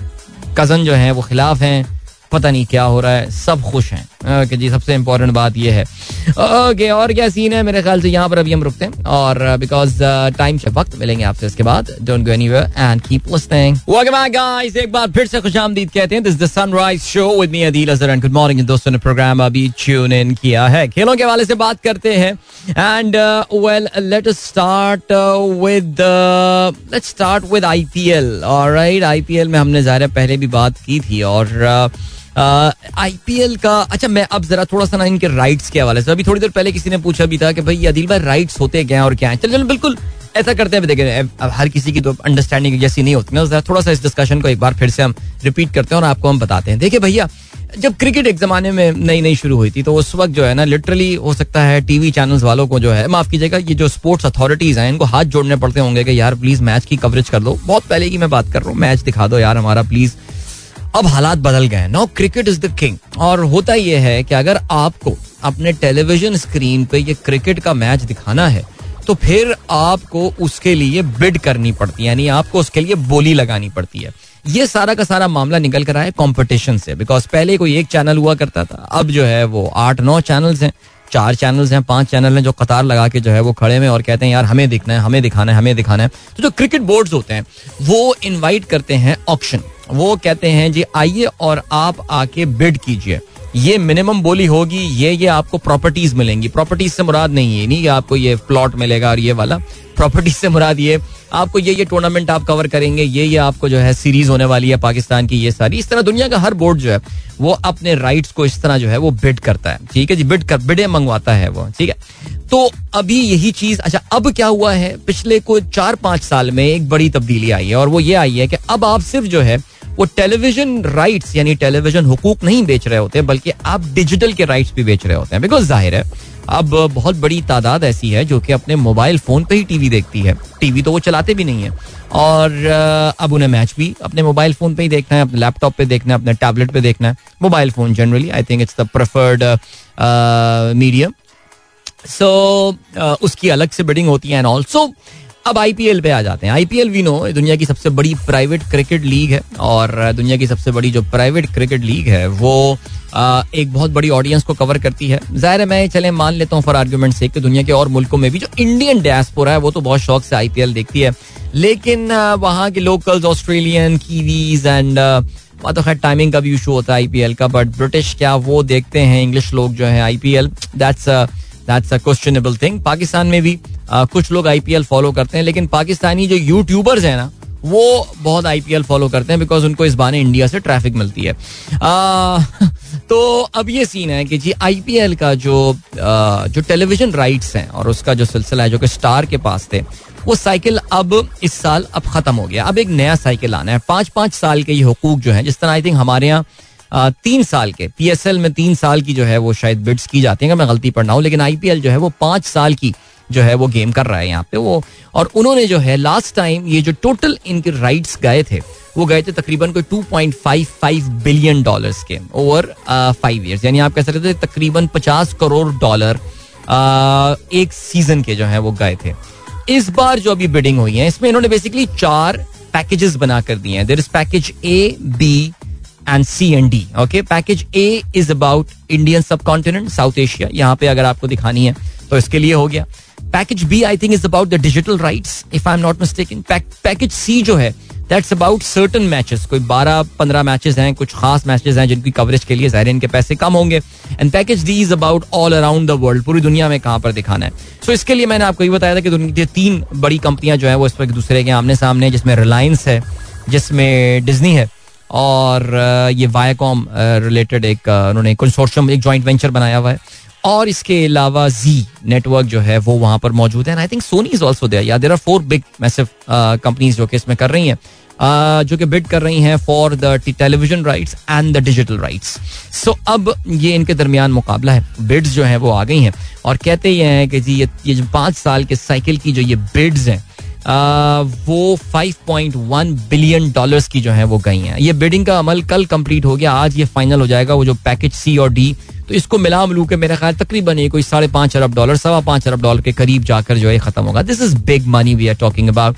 कज़न जो हैं, वो खिलाफ हैं। पता नहीं क्या हो रहा है सब खुश हैं। ओके जी सबसे इंपॉर्टेंट बात ये है। ओके और क्या सीन है? मेरे ख्याल से यहाँ पर अभी हम रुकते हैं। और बिकॉज़ टाइम से वक्त मिलेंगे आपसे इसके बाद। Don't go anywhere and keep welcome back guys एक बार फिर से खुशामदीद कहते हैं। This the sunrise show with me Adeel Azhar and good morning दोस्तों ने प्रोग्राम अभी ट्यून इन किया है। खेलों के हवाले से बात करते हैं। And well let us start with let's start with IPL alright IPL में हमने ज़ाहिर पहले भी बात की थी। और uh, आईपीएल का अच्छा मैं अब जरा थोड़ा सा ना इनके राइट्स के हवाले से, अभी थोड़ी देर पहले किसी ने पूछा भी था कि भाई, अदिल भाई राइट्स होते क्या और क्या है? चल, चलो, बिल्कुल, ऐसा करते हैं देखें अब हर किसी की तो अंडरस्टैंडिंग जैसी नहीं होती। ना थोड़ा सा इस डिस्कशन को एक बार फिर से हम रिपीट करते हैं और आपको हम बताते हैं। देखिए भैया, जब क्रिकेट एक जमाने में नई नई शुरू हुई थी तो उस वक्त जो है ना लिटरली हो सकता है टीवी चैनल्स वालों को जो है, माफ़ कीजिएगा, ये जो स्पोर्ट्स अथॉरिटीज हैं, इनको हाथ जोड़ने पड़ते होंगे कि यार प्लीज़ मैच की कवरेज कर दो बहुत पहले की मैं बात कर रहा हूँ मैच दिखा दो यार हमारा प्लीज़ अब हालात बदल गए no cricket is the king और होता यह है कि अगर आपको अपने टेलीविज़न स्क्रीन पे ये क्रिकेट का मैच दिखाना है तो फिर आपको उसके लिए बिड करनी पड़ती है। यानी आपको उसके लिए बोली लगानी पड़ती है। ये सारा का सारा मामला निकल कर आया कंपटीशन से। बिकॉज़ पहले कोई एक चैनल हुआ करता था। अब जो है वो आठ, नौ चैनल्स हैं। चार चैनल्स हैं, पाँच चैनल हैं जो कतार लगा के जो है वो खड़े में और कहते हैं, यार, हमें दिखना है, हमें दिखाना है, हमें दिखाना है। तो जो क्रिकेट बोर्ड्स होते हैं, वो इनवाइट करते हैं ऑप्शन वो कहते हैं, जी, आइए और आप आके बिड कीजिए। ये मिनिमम बोली होगी, ये ये आपको प्रॉपर्टीज़ मिलेंगी। प्रॉपर्टीज़ से मुराद नहीं है, नहीं आपको ये प्लॉट मिलेगा और ये वाला। प्रॉपर्टीज़ से मुराद ये, आपको ये ये टूर्नामेंट आप कवर करेंगे, ये ये आपको जो है सीरीज़ होने वाली है पाकिस्तान की, ये सारी। इस तरह दुनिया का हर बोर्ड जो है, वो अपने राइट्स को इस तरह जो है, वो बिड करता है। ठीक है जी बिड कर बिडे मंगवाता है वो, ठीक है। तो अभी यही चीज़ अच्छा अब क्या हुआ है? पिछले को चार पाँच साल में एक बड़ी तब्दीली आई है और वो ये आई है कि अब आप सिर्फ़ जो है वो टेलीविज़न राइट्स यानी टेलीविज़न हुकूक नहीं बेच रहे होते, बल्कि आप डिजिटल के राइट्स भी बेच रहे होते हैं। बिकॉज़ ज़ाहिर है, अब बहुत बड़ी तादाद ऐसी है जो कि अपने मोबाइल फ़ोन पे ही टीवी देखती है। टीवी तो वो चलाते भी नहीं है। और अब उन्हें मैच भी अपने मोबाइल फ़ोन पे ही देखना है, अपने लैपटॉप पे देखना है, अपने टैबलेट पे देखना है। Mobile phone generally I think it's the preferred medium so उसकी अलग से बिडिंग होती है एंड ऑल्सो अब आईपीएल पे आ जाते हैं। आईपीएल वी नो दुनिया की सबसे बड़ी प्राइवेट क्रिकेट लीग है और दुनिया की सबसे बड़ी जो प्राइवेट क्रिकेट लीग है वो आ, एक बहुत बड़ी ऑडियंस को कवर करती है। ज़ाहिर है मैं चले मान लेता हूँ फॉर आर्ग्यूमेंट से कि दुनिया के और मुल्कों में भी जो इंडियन डैसपोरा है वो तो बहुत शौक से आईपीएल देखती है। लेकिन वहाँ के लोकल्स ऑस्ट्रेलियन कीवीज एंड वहाँ तो खैर टाइमिंग का भी इशू होता है आईपीएल का बट ब्रिटिश क्या वो देखते हैं इंग्लिश लोग जो है I IPL that's that's a questionable thing Pakistan में भी आ, कुछ लोग आईपीएल फॉलो करते हैं लेकिन पाकिस्तानी जो यूट्यूबर्स हैं ना वो बहुत आईपीएल फॉलो करते हैं बिकॉज़ उनको इस बहाने इंडिया से ट्रैफ़िक मिलती है। आ, तो अब ये सीन है कि जी आईपीएल का जो आ, जो टेलीविज़न राइट्स हैं और उसका जो सिलसिला है जो कि स्टार के पास थे वो साइकिल अब इस साल अब खत्म हो गया। अब एक नया साइकिल आना है। पाँच पाँच साल के ये हकूक जो है जिस तरह आई थिंक हमारे यहाँ तीन साल के पीएसएल में तीन साल की जो है वो शायद बिड्स की जाती है मैं गलती पढ़ना हूँ, लेकिन आईपीएल जो है वो पाँच साल की जो है वो गेम कर रहा है यहाँ पे वो। और उन्होंने जो है लास्ट टाइम ये जो टोटल इनके राइट्स गए थे, वो गए थे तकरीबन कोई 2.55 बिलियन डॉलर्स के ओवर फाइव इयर्स यानी आप कह सकते थे तकरीबन 50 करोड़ डॉलर एक सीज़न के जो है वो गए थे। इस बार जो अभी बिडिंग हुई है, इसमें इन्होंने बेसिकली चार पैकेजेस बना कर दिए हैं। There is package A B and C and D okay package A is about Indian subcontinent South Asia यहाँ पे अगर आपको दिखानी है तो इसके लिए हो गया। Package B I think is about the digital rights if I am not mistaken package C जो है दैट्स अबाउट सर्टन मैचेस कोई बारह, पंद्रह मैचेस हैं, कुछ खास मैचेस हैं जिनकी कवरेज के लिए ज़ाहिर इनके पैसे कम होंगे। And package D is about all around the world पूरी दुनिया में कहाँ पर दिखाना है। सो so इसके लिए मैंने आपको ये बताया था कि दुनिया तीन बड़ी कंपनियाँ जो है, वो इस पर दूसरे के आमने सामने जिसमें रिलायंस है, जिसमें डिज्नी है और ये वायाकॉम रिलेटेड एक उन्होंने कंसोर्शियम एक जॉइंट वेंचर बनाया हुआ है। और इसके अलावा जी नेटवर्क जो है वो वहाँ पर मौजूद है। And I think Sony is also there या there are four big massive companies जो कि इसमें कर रही हैं। जो कि बिड कर रही हैं for the television rights and the digital rights so अब ये इनके दरमियान मुकाबला है। बिड्स जो हैं वो आ गई हैं। और कहते ये हैं कि जी ये, ये जो पाँच साल के साइकिल की जो ये बिड्स हैं वो 5.1 बिलियन डॉलर्स की जो है वो गई हैं। ये बिडिंग का अमल कल कंप्लीट हो गया। आज ये फाइनल हो जाएगा वो जो पैकेज सी और डी तो इसको मिला मिलू के मेरे ख्याल तकरीबन ये कोई साढ़े पाँच अरब डॉलर सवा पाँच अरब डॉलर के करीब जाकर जो है खत्म होगा। This is big money we are talking about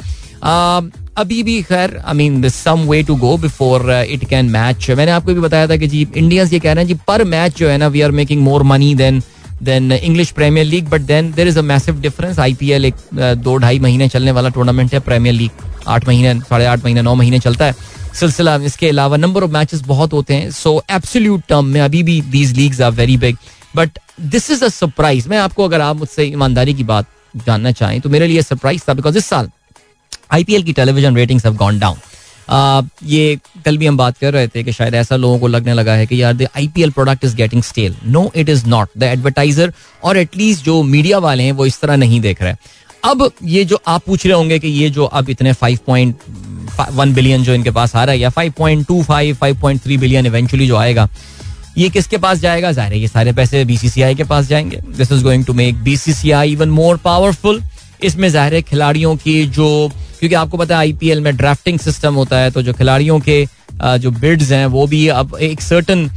अभी भी खैर I mean some way to go before it can match मैंने आपको भी बताया था कि जी इंडियंस ये कह रहे हैं जी, पर मैच जो है ना we are making more money than than English Premier League but then there is a massive difference IPL एक दो ढाई महीने चलने वाला टूर्नामेंट है प्रीमियर लीग आठ महीने, साढ़े आठ महीने, नौ महीने चलता है। सिलसिला इसके अलावा नंबर ऑफ़ मैचेस बहुत होते हैं सो एब्सोल्यूट टर्म में अभी भी these leagues are very big but this is a surprise मैं आपको अगर आप मुझसे ईमानदारी की बात जानना चाहें तो मेरे लिए सरप्राइज़ था बिकॉज़ इस साल आईपीएल की television ratings have gone down ये कल भी हम बात कर रहे थे कि शायद ऐसा लोगों को लगने लगा है कि यार the IPL product is getting stale no it is not the advertiser और एटलीस्ट जो मीडिया वाले हैं, वो इस तरह नहीं देख रहे अब ये जो आप पूछ रहे होंगे कि ये जो अब इतने फाइव पॉइंट वन बिलियन जो इनके पास आ रहा है, या five point two five five point three billion eventually जो आएगा, ये किसके पास जाएगा? ज़ाहिर है ये सारे पैसे बीसीसीआई के पास जाएँगे। This is going to make BCCI even more powerful इसमें ज़ाहिर है खिलाड़ियों की जो क्योंकि आपको पता है आईपीएल में ड्राफ्टिंग सिस्टम होता है तो जो खिलाड़ियों के जो बिड्स हैं, वो भी अब एक सर्टन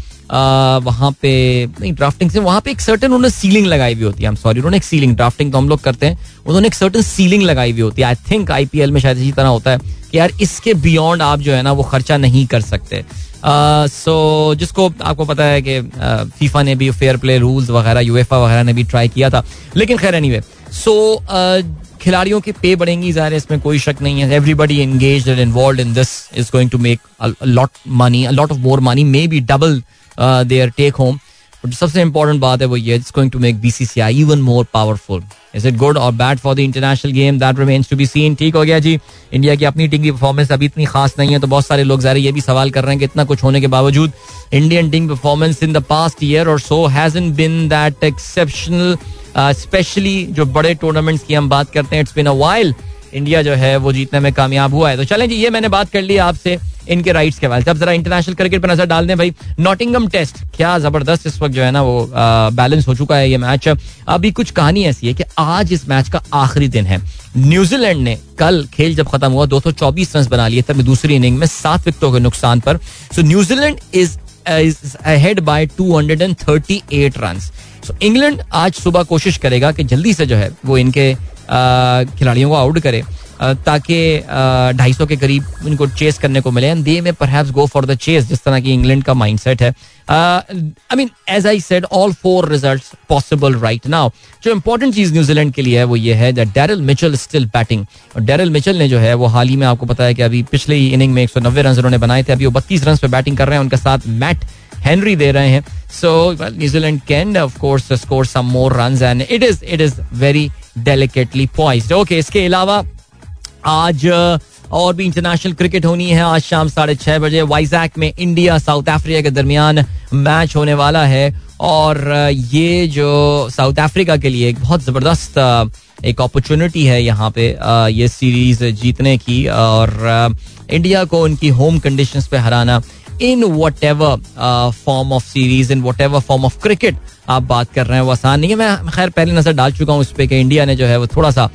वहाँ पे, नहीं ड्राफ्टिंग से वहाँ पे एक सर्टन उन्होंने सीलिंग लगाई हुई होती है। सॉरी उन्होंने एक सीलिंग ड्राफ्टिंग तो हम लोग करते हैं, उन्होंने एक सर्टन सीलिंग लगाई हुई होती है। आई थिंक आईपीएल में शायद इसी तरह होता है कि यार इसके बियॉन्ड आप जो है ना, वो खर्चा नहीं कर सकते। सो जिसको आपको पता है कि फीफा ने भी फेयर प्ले रूल्स वगैरह यूएफा वगैरह ने भी ट्राई किया था। लेकिन खैर एनीवे सो खिलाड़ियों के पे बढ़ेंगी, ज़ाहिर है इसमें कोई शक नहीं है। Everybody engage and involve in this is going to make lot money lot of more money may be double their take home सबसे इंपॉर्टेंट बात है वो ये it's going to make BCCI even more powerful is it good और bad for the international game that remains to be seen ठीक हो गया जी। India की अपनी टीम की परफॉर्मेंस अभी इतनी खास नहीं है तो बहुत सारे लोग ज़ाहिर ये भी सवाल कर रहे हैं कि इतना कुछ होने के बावजूद Indian team performance in the past year और so hasn't been that exceptional especially जो बड़े टूर्नामेंट्स की हम बात करते हैं it's been a while India जो है, वो जीतने में कामयाब हुआ है। तो चलें जी, ये मैंने बात कर ली आपसे इनके राइट्स के बारे में। अब जरा इंटरनेशनल क्रिकेट पर नज़र डाल दें भाई। नॉटिंगम टेस्ट क्या ज़बरदस्त इस वक्त जो है ना वो बैलेंस हो चुका है ये मैच अभी कुछ कहानी ऐसी है कि आज इस मैच का आखिरी दिन है। न्यूजीलैंड ने कल खेल जब खत्म हुआ 224 रन बना लिए तब दूसरी इनिंग में, सात विकेटों के नुकसान पर। So New Zealand is is ahead by 238 runs so England आज सुबह कोशिश करेगा कि जल्दी से जो है वो इनके खिलाड़ियों को आउट करे ताकि ढाई सौ के करीब उनको चेस करने को मिले। And they may perhaps go for the chase जिस तरह की इंग्लैंड का माइंडसेट है। I mean as I said all four results possible right now जो इंपॉर्टेंट चीज़ न्यूजीलैंड के लिए है, वो ये है that Daryl Mitchell still batting और डेरल मिचल ने जो है, वो हाल ही में आपको है कि अभी पिछले ही इनिंग में एक सौ नब्बे रन उन्होंने बनाए थे, अभी वो बत्तीस रन पे बैटिंग कर रहे हैं। उनके साथ मैट हेनरी दे रहे हैं। So New Zealand can of course score some more run and it is it is very delicately poised okay इसके अलावा आज और भी इंटरनेशनल क्रिकेट होनी है। आज शाम साढ़े छह बजे वाइजैक में इंडिया साउथ अफ्रीका के दरमियान मैच होने वाला है। और ये जो साउथ अफ्रीका के लिए एक बहुत ज़बरदस्त एक अपॉर्चुनिटी है यहाँ पे ये सीरीज़ जीतने की। और इंडिया को उनकी होम कंडीशंस पे हराना in whatever form of series in whatever form of cricket आप बात कर रहे हैं वो आसान नहीं है। मैं खैर पहले नज़र डाल चुका हूँ इस पर इंडिया ने जो है वो थोड़ा सा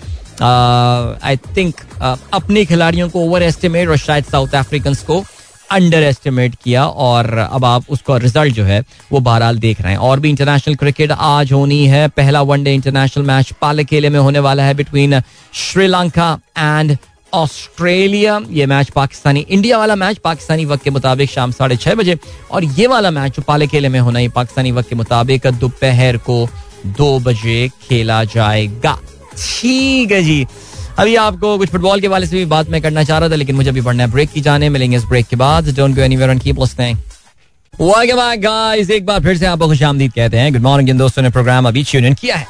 आई uh, थिंक uh, अपने खिलाड़ियों को ओवर एस्टिमेट और शायद साउथ अफ्रीकन को अंडर एस्टिमेट किया और अब आप उसका रिज़ल्ट जो है वो बहरहाल देख रहे हैं। और भी इंटरनेशनल क्रिकेट आज होनी है। पहला वनडे इंटरनेशनल मैच पालकेले में होने वाला है बिटवीन श्रीलंका एंड ऑस्ट्रेलिया, ये मैच पाकिस्तानी इंडिया वाला मैच पाकिस्तानी वक्त के मुताबिक शाम साढ़े छह बजे। और ये वाला मैच जो पालकेले में होना है पाकिस्तानी वक्त के मुताबिक दोपहर को दो बजे खेला जाएगा। ठीक है जी। अभी आपको कुछ फुटबॉल के वाले से भी बात मैं करना चाह रहा था, लेकिन मुझे अभी बढ़ना है ब्रेक की जाने, मिलेंगे इस ब्रेक के बाद। Don't go anywhere and keep listening guys एक बार फिर से आपको खुशामदीद कहते हैं। गुड मॉर्निंग जिन दोस्तों ने प्रोग्राम अभी ट्यून किया है।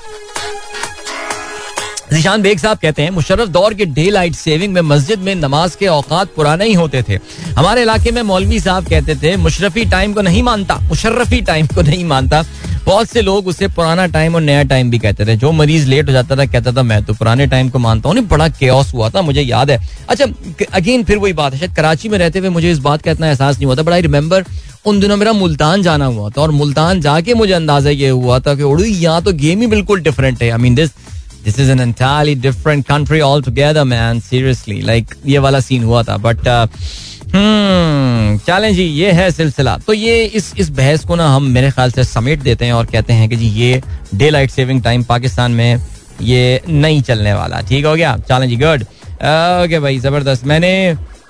निशान बेग साहब कहते हैं, मुशर्रफ दौर के डे लाइट सेविंग में मस्जिद में नमाज़ के औकात पुराने ही होते थे। हमारे इलाके में मौलवी साहब कहते थे मुशरफी टाइम को नहीं मानता, मुशर्रफी टाइम को नहीं मानता। बहुत से लोग उसे पुराना टाइम और नया टाइम भी कहते थे। जो मरीज़ लेट हो जाता था, कहता था, मैं तो पुराने टाइम को मानता हूँ। बड़ा केस हुआ था, मुझे याद है। अच्छा अगेन फिर वही बात है। शायद कराची में रहते हुए मुझे इस बात का इतना एहसास नहीं हुआ था बट आई रिमेम्बर उन दिनों मेरा मुल्तान जाना हुआ था और मुल्तान जाके मुझे अंदाज़ा ये हुआ था कि उड़ू, यहाँ तो गेम ही बिल्कुल डिफरेंट है। I mean this this is an entirely different country altogether man seriously like ये वाला सीन हुआ था बट हम्म जी ये है सिलसिला। तो ये इस इस बहस को ना हम मेरे ख्याल से समेट देते हैं और कहते हैं कि जी ये day light saving time Pakistan में ये नहीं चलने वाला। ठीक हो गया? चलें जी गुड ओके भाई ज़बरदस्त। मैंने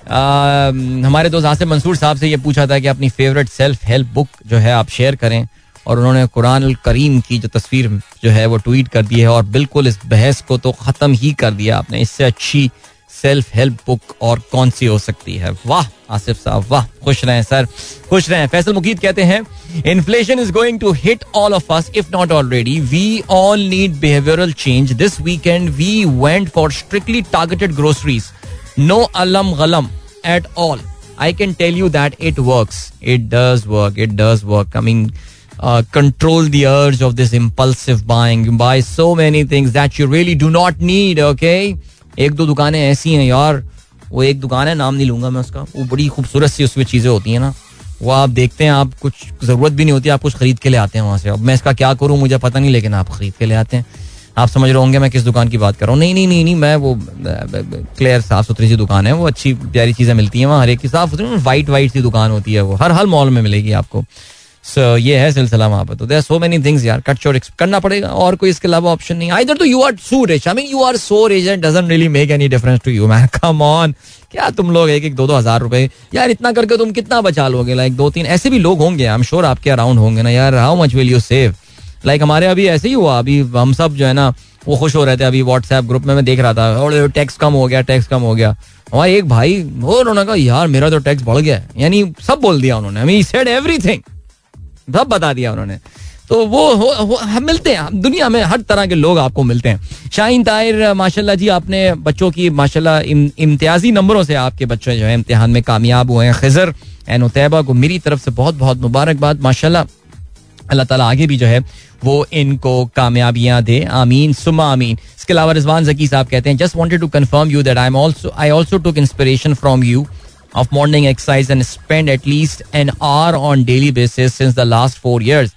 आ, हमारे दोस्त आसिफ मंसूर साहब से ये पूछा था कि अपनी फेवरेट सेल्फ हेल्प बुक जो है आप शेयर करें। और उन्होंने कुरान करीम की जो तस्वीर जो है वो ट्वीट कर दी है और बिल्कुल इस बहस को तो ख़त्म ही कर दिया आपने। इससे अच्छी सेल्फ हेल्प बुक और कौन सी हो सकती है? वाह, आसिफ साहब, वाह, खुश रहे सर, खुश रहे। फैसल मुकीद कहते हैं inflation is going to hit all of us if not already we all need behavioural change this weekend we went for strictly targeted groceries no अलम गलम at all I can tell you that it work it does work it does work coming Uh, control urge of this buying. You buy so many things that you really do not need, okay? एक दो दुकानें ऐसी हैं यार वो एक दुकान है नाम नहीं लूँगा मैं उसका। वो बड़ी खूबसूरत सी उसमें चीज़ें होती हैं ना। वो आप देखते हैं आप कुछ ज़रूरत भी नहीं होती आप कुछ खरीद के ले आते हैं वहाँ से। अब मैं इसका क्या करूँ मुझे पता नहीं लेकिन आप खरीद के ले आते हैं। आप समझ रहे होंगे मैं किस दुकान की बात कर रहा हूँ। नहीं नहीं नहीं नहीं मैं वो क्लियर साफ़ सुथरी सी दुकान है वो अच्छी प्यारी चीज़ें मिलती हैं वहाँ हर एक की साफ़ सुथरी वाइट वाइट सी दुकान होती है वो। हर हर मॉल में मिलेगी आपको। सो ये है सिलसिला वहाँ पर तो देर सो मेनी थिंग्स यार, कट शॉर्ट करना पड़ेगा, और कोई इसके अलावा ऑप्शन नहीं। इधर तो you are so rich I mean you are so rich and really make any difference to you man come on क्या तुम लोग एक एक दो दो हज़ार रुपए? यार, इतना करके तुम कितना बचा लोगे? लाइक दो तीन ऐसे भी लोग होंगे आई एम श्योर आपके अराउंड होंगे ना। यार how much will you save like हमारे अभी ऐसे ही हुआ। अभी हम सब जो है ना, वो खुश हो रहे थे अभी व्हाट्सएप ग्रुप में मैं देख रहा था। और टैक्स कम हो गया टैक्स कम हो गया। हमारे एक भाई, वो उन्होंने कहा, यार, मेरा तो टैक्स बढ़ गया यानी सब बोल दिया उन्होंने। आई सेड एवरीथिंग सब बता दिया उन्होंने। तो वो हो, हो, हम मिलते हैं। दुनिया में हर तरह के लोग आपको मिलते हैं। शाहीन ताहिर माशाल्लाह जी आपने बच्चों की माशाल्लाह इम, इम्तियाजी नंबरों से आपके बच्चे जो है इम्तिहान में कामयाब हुए हैं। खजर एन उतैबा को मेरी तरफ़ से बहुत बहुत मुबारकबाद माशाल्लाह। अल्लाह ताला आगे भी जो है वो इनको कामयाबियाँ दे। आमीन सुमा आमीन। इसके अलावा रिजवान जकी साहब कहते हैं just wanted to confirm you that I am I also took inspiration from you of morning exercise and spend at least an hour on daily basis since the last four years.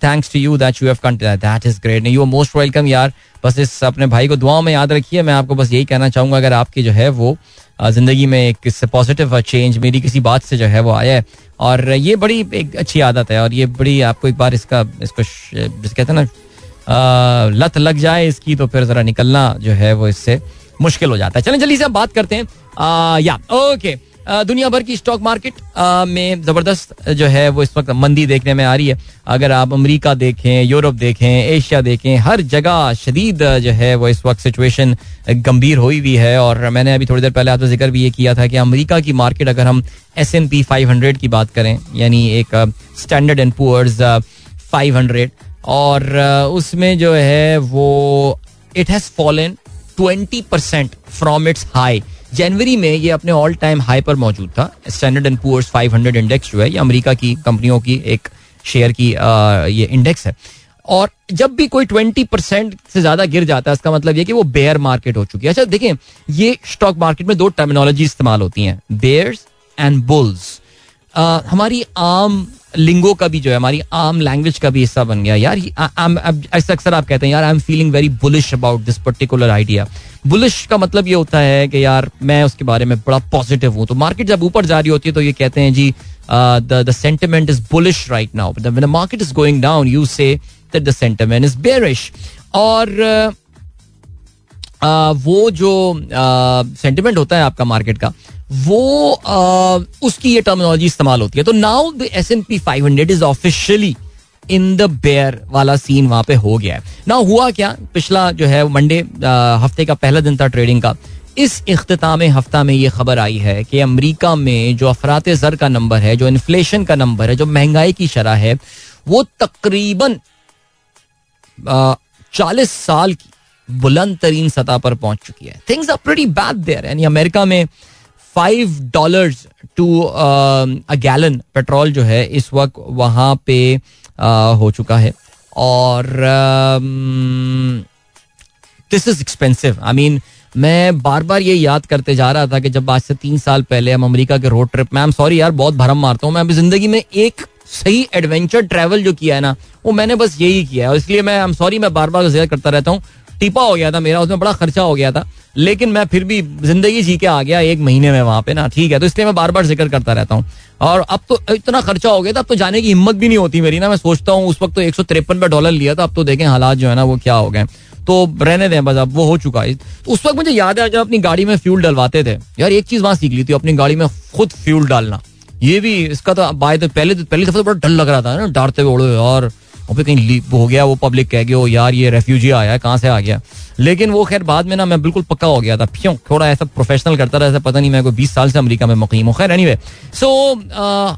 Thanks to you that you have continued. That is great. You are most welcome यार बस इस अपने भाई को दुआओं में याद रखिए मैं आपको बस यही कहना चाहूँगा अगर आपकी जो है वो ज़िंदगी में एक पॉजिटिव चेंज मेरी किसी बात से जो है वो आया है और ये बड़ी एक अच्छी आदत है और ये बड़ी आपको एक बार इसका इसको जिस कहते हैं ना लत लग जाए इसकी तो फिर जरा निकलना जो है वो इससे मुश्किल हो जाता है चलें जल्दी से आप बात करते हैं या ओके दुनिया भर की स्टॉक मार्केट में ज़बरदस्त जो है वो इस वक्त मंदी देखने में आ रही है। अगर आप अमेरिका देखें, यूरोप देखें, एशिया देखें, हर जगह शदीद जो है वो इस वक्त सिचुएशन गंभीर हुई हुई है। और मैंने अभी थोड़ी देर पहले आपसे ज़िक्र भी ये किया था कि अमेरिका की मार्केट अगर हम S and P five hundred की बात करें, यानी एक Standard and Poor's five hundred और उसमें जो है वो it has fallen twenty percent from its high जनवरी में ये अपने ऑल टाइम हाई पर मौजूद था। स्टैंडर्ड एंड पुअर्स 500 इंडेक्स जो है ये अमेरिका की कंपनियों की एक शेयर की आ, ये इंडेक्स है। और जब भी कोई ट्वेंटी परसेंट से ज़्यादा गिर जाता है इसका मतलब ये कि वो बेयर मार्केट हो चुकी है। अच्छा देखें ये स्टॉक मार्केट में दो टर्मिनोलॉजी इस्तेमाल होती हैं बेयर्स एंड बुल्स हमारी आम लिंगो का भी जो है हमारी आम लैंग्वेज का भी हिस्सा बन गया। यार ऐसा अक्सर आप कहते हैं यार I am feeling very bullish about this particular idea bullish का मतलब ये होता है कि यार मैं उसके बारे में बड़ा पॉजिटिव हूँ। तो मार्केट जब ऊपर जा रही होती है तो ये कहते हैं जी the sentiment is bullish right now the market is going down you say the sentiment is bearish और uh, वो जो सेंटिमेंट uh, होता है आपका मार्केट का वो uh, उसकी ये टर्मिनोलॉजी इस्तेमाल होती है। तो now the S and P five hundred is officially in the bear वाला सीन वहाँ पे हो गया है। ना हुआ क्या? पिछला जो है मंडे हफ़्ते का पहला दिन था ट्रेडिंग का। इस अख्ताम हफ़्ता में ये खबर आई है कि अमेरिका में जो अफरात जर का नंबर है, जो इन्फ्लेशन का नंबर है, जो महँगाई की शरह है, वो तकरीबन चालीस साल की बुलंद तरीन सतह पर पहुँच चुकी है। Things are pretty bad there यानी अमेरिका में five dollar to a gallon petrol जो है, इस वक्त वहाँ पे हो चुका है। और this is expensive I mean मैं बार बार ये याद करते जा रहा था कि जब आज से तीन साल पहले हम अमेरिका के रोड ट्रिप में सॉरी यार, बहुत भरम मारता हूँ। मैं अभी ज़िंदगी में एक सही एडवेंचर ट्रैवल जो किया है ना, वो मैंने बस यही किया है। इसलिए मैं आई एम सॉरी मैं बार बार ज़िक्र करता रहता हूँ। टिपा हो गया था मेरा, उसमें बड़ा खर्चा हो गया था। लेकिन मैं फिर भी ज़िंदगी जी के आ गया, एक महीने में वहाँ पे ना, ठीक है? तो इसलिए मैं बार बार ज़िक्र करता रहता हूँ। और अब तो इतना खर्चा हो गया था, अब तो जाने की हिम्मत भी नहीं होती मेरी ना। मैं सोचता हूँ, उस वक्त तो एक सौ तिरपन पे डॉलर लिया था, अब तो देखें हालात जो है ना, वो क्या हो गए। तो रहने दें बस, अब वो हो चुका है। तो उस वक्त मुझे याद है, जब अपनी गाड़ी में फ्यूल डलवाते थे। यार, एक चीज़ वहाँ सीख ली थी, अपनी गाड़ी में खुद फ्यूल डालना। ये भी, इसका तो बाय तो पहले पहली दफ़ा तो बड़ा डर लग रहा था ना डरते हुए उड़ो और कहीं लीक हो गया, वो पब्लिक कह गया यार, ये रेफ्यूजी आया है, कहाँ से आ गया? लेकिन वो खैर बाद में ना मैं बिल्कुल पक्का हो गया था, क्यों? थोड़ा ऐसा प्रोफेशनल करता रहा, ऐसा पता नहीं मैं कोई बीस साल से अमरीका में मुकीम हूँ। खैर एनीवे सो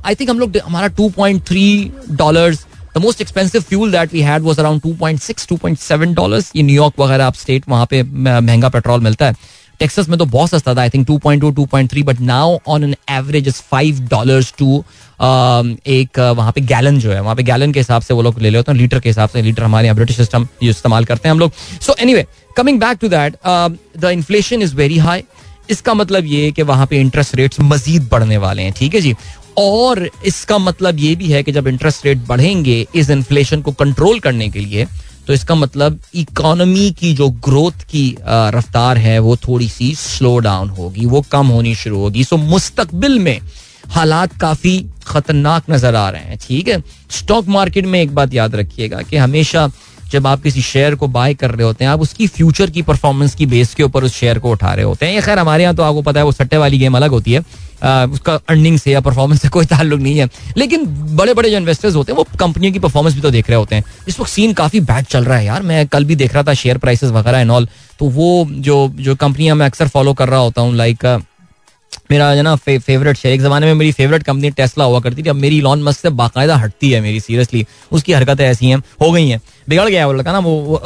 आई थिंक हम लोग हमारा two point three dollar the most expensive fuel that we had was around 2.6 2.7 dollars ये न्यूयॉर्क वगैरह आप स्टेट वहाँ पे महँगा पेट्रोल मिलता है। टेक्सास में तो बहुत सस्ता था I think 2.2 2.3 but now on an average is 5 dollars to एक वहाँ पे गैलन जो है वहाँ पे गैलन के हिसाब से वो लोग ले लेते हैं लीटर के हिसाब से लीटर हमारे यहाँ ब्रिटिश सिस्टम इस्तेमाल करते हैं हम लोग so anyway coming back to that the inflation is very high इसका मतलब ये कि वहाँ पे इंटरेस्ट रेट्स मजीद बढ़ने वाले हैं ठीक है जी और इसका मतलब ये भी है कि जब इंटरेस्ट रेट बढ़ेंगे इस इन्फ्लेशन को कंट्रोल करने के लिए तो इसका मतलब इकोनॉमी की जो ग्रोथ की रफ्तार है, वो थोड़ी सी स्लो डाउन होगी, वो कम होनी शुरू होगी। सो मुस्तकबिल में हालात काफ़ी खतरनाक नज़र आ रहे हैं, ठीक है? स्टॉक मार्केट में एक बात याद रखिएगा कि हमेशा जब आप किसी शेयर को बाय कर रहे होते हैं आप उसकी फ्यूचर की परफॉर्मेंस की बेस के ऊपर उस शेयर को उठा रहे होते हैं। ये खैर हमारे यहाँ तो आपको पता है वो सट्टे वाली गेम अलग होती है। आ, उसका अर्निंग से या परफॉर्मेंस से कोई ताल्लुक नहीं है। लेकिन बड़े बड़े जो इन्वेस्टर्स होते हैं वो कंपनियों की परफॉर्मेंस भी तो देख रहे होते हैं। इस वक्त सीन काफ़ी बैड चल रहा है यार। मैं कल भी देख रहा था शेयर प्राइसेस वगैरह एंड ऑल तो वो जो जो कंपनियाँ मैं अक्सर फॉलो कर रहा होता हूँ लाइक मेरा है ना फेवरेट शेयर एक जमाने में मेरी फेवरेट कंपनी टेस्ला हुआ करती थी। अब मेरी लॉन मस्त से बाकायदा हटती है मेरी सीरियसली उसकी हरकतें ऐसी हैं हो गई हैं। बिगड़ गया वो लड़का ना वो,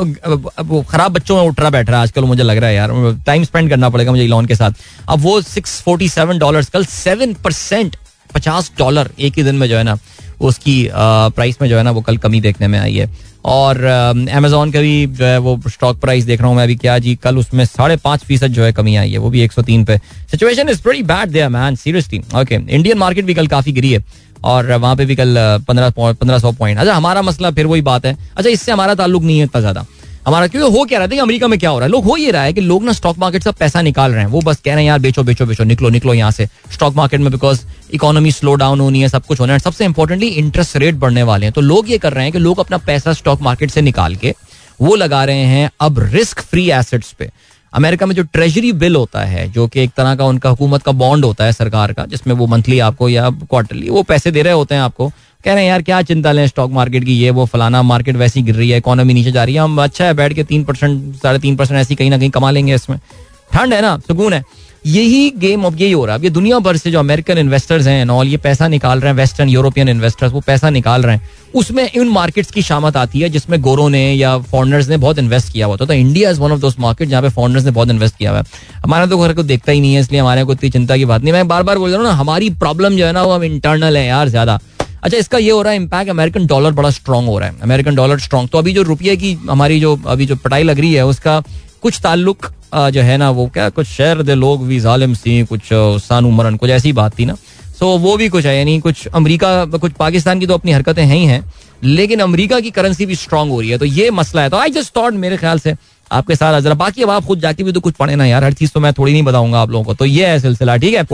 वो, खराब बच्चों में उठ रहा बैठ रहा है आजकल मुझे लग रहा है यार। टाइम स्पेंड करना पड़ेगा मुझे लॉन के साथ। अब वो सिक्स फोर्टी सेवन डॉलर कल सेवन परसेंट पचास डॉलर एक ही दिन में जो है ना उसकी प्राइस में जो है ना वो कल कमी देखने में आई है। और अमेजोन का भी जो है वो स्टॉक प्राइस देख रहा हूँ मैं अभी क्या जी कल उसमें साढ़े पाँच फ़ीसद जो है कमी आई है वो भी एक सौ तीन पे। Situation is very bad there man seriously okay Indian market भी कल काफ़ी गिरी है। और वहाँ पे भी कल पंद्रह पंद्रह सौ पॉइंट अच्छा हमारा मसला फिर वही बात है। अच्छा इससे हमारा ताल्लुक नहीं है इतना ज़्यादा। हमारा, क्योंकि हो क्या रहा है अमेरिका में क्या हो रहा है? लोग, हो ये रहा है कि लोग ना स्टॉक मार्केट से पैसा निकाल रहे हैं। वो बस कह रहे हैं, यार, बेचो बेचो बेचो, निकलो निकलो यहाँ से। स्टॉक मार्केट में बिकॉज़ इकोनॉमी स्लो डाउन होनी है, सब कुछ होना है। सबसे इंपॉर्टेंटली इंटरेस्ट रेट बढ़ने वाले हैं। तो लोग ये कर रहे हैं कि लोग अपना पैसा स्टॉक मार्केट से निकाल के वो लगा रहे हैं अब रिस्क फ्री एसेट्स पे। अमेरिका में जो ट्रेजरी बिल होता है, जो कि एक तरह का उनका हुकूमत का बॉन्ड होता है सरकार का, जिसमें वो मंथली आपको या क्वार्टरली वो पैसे दे रहे होते हैं आपको, कह रहे हैं, यार, क्या चिंता लें स्टॉक मार्केट की, ये वो फलाना मार्केट वैसी गिर रही है, इकोनॉमी नीचे जा रही है, हम अच्छा है, बैठ के तीन परसेंट, साढ़े तीन परसेंट ऐसी कहीं ना कहीं कमा लेंगे इसमें। ठंड है ना, सुकून है। यही गेम अब यही हो रहा है। अब ये दुनिया भर से जो अमेरिकन इन्वेस्टर्स हैं ऑल ये पैसा निकाल रहे हैं वेस्टर्न यूरोपियन इन्वेस्टर्स वो पैसा निकाल रहे हैं। उसमें इन मार्केट्स की शामत आती है, जिसमें गोरों ने या फॉरनर्स ने बहुत इन्वेस्ट किया हुआ था। तो India is one of those market जहाँ पे फॉरनर्स ने बहुत इन्वेस्ट किया हुआ है। हमारा तो घर को देखता ही नहीं है, इसलिए हमारे को इतनी चिंता की बात नहीं। मैं बार बार बोल रहा हूँ ना, हमारी प्रॉब्लम जो है ना, वो हम इंटरनल है यार ज़्यादा। अच्छा इसका ये हो रहा है इम्पैक्ट अमेरिकन डॉलर बड़ा स्ट्रॉन्ग हो रहा है। अमेरिकन डॉलर स्ट्रॉन्ग तो अभी जो रुपये की हमारी जो, अभी जो पटाई लग रही है, उसका कुछ ताल्लुक जो है ना, वो क्या, कुछ शहर दे लोग भी जालिम सी, कुछ सानू मरन कुछ ऐसी बात थी ना। सो वो भी कुछ है, यानी कुछ अमेरिका, कुछ पाकिस्तान की तो अपनी हरकतें हैं ही हैं, लेकिन अमेरिका की करेंसी भी स्ट्रांग हो रही है। तो ये मसला है। तो आई जस्ट थॉट मेरे ख्याल से आपके साथ जरा, बाकी अब आप खुद जाके भी तो कुछ पढ़े ना यार, हर चीज़ तो मैं थोड़ी नहीं बताऊँगा आप लोगों को। तो ये है सिलसिला, ठीक है?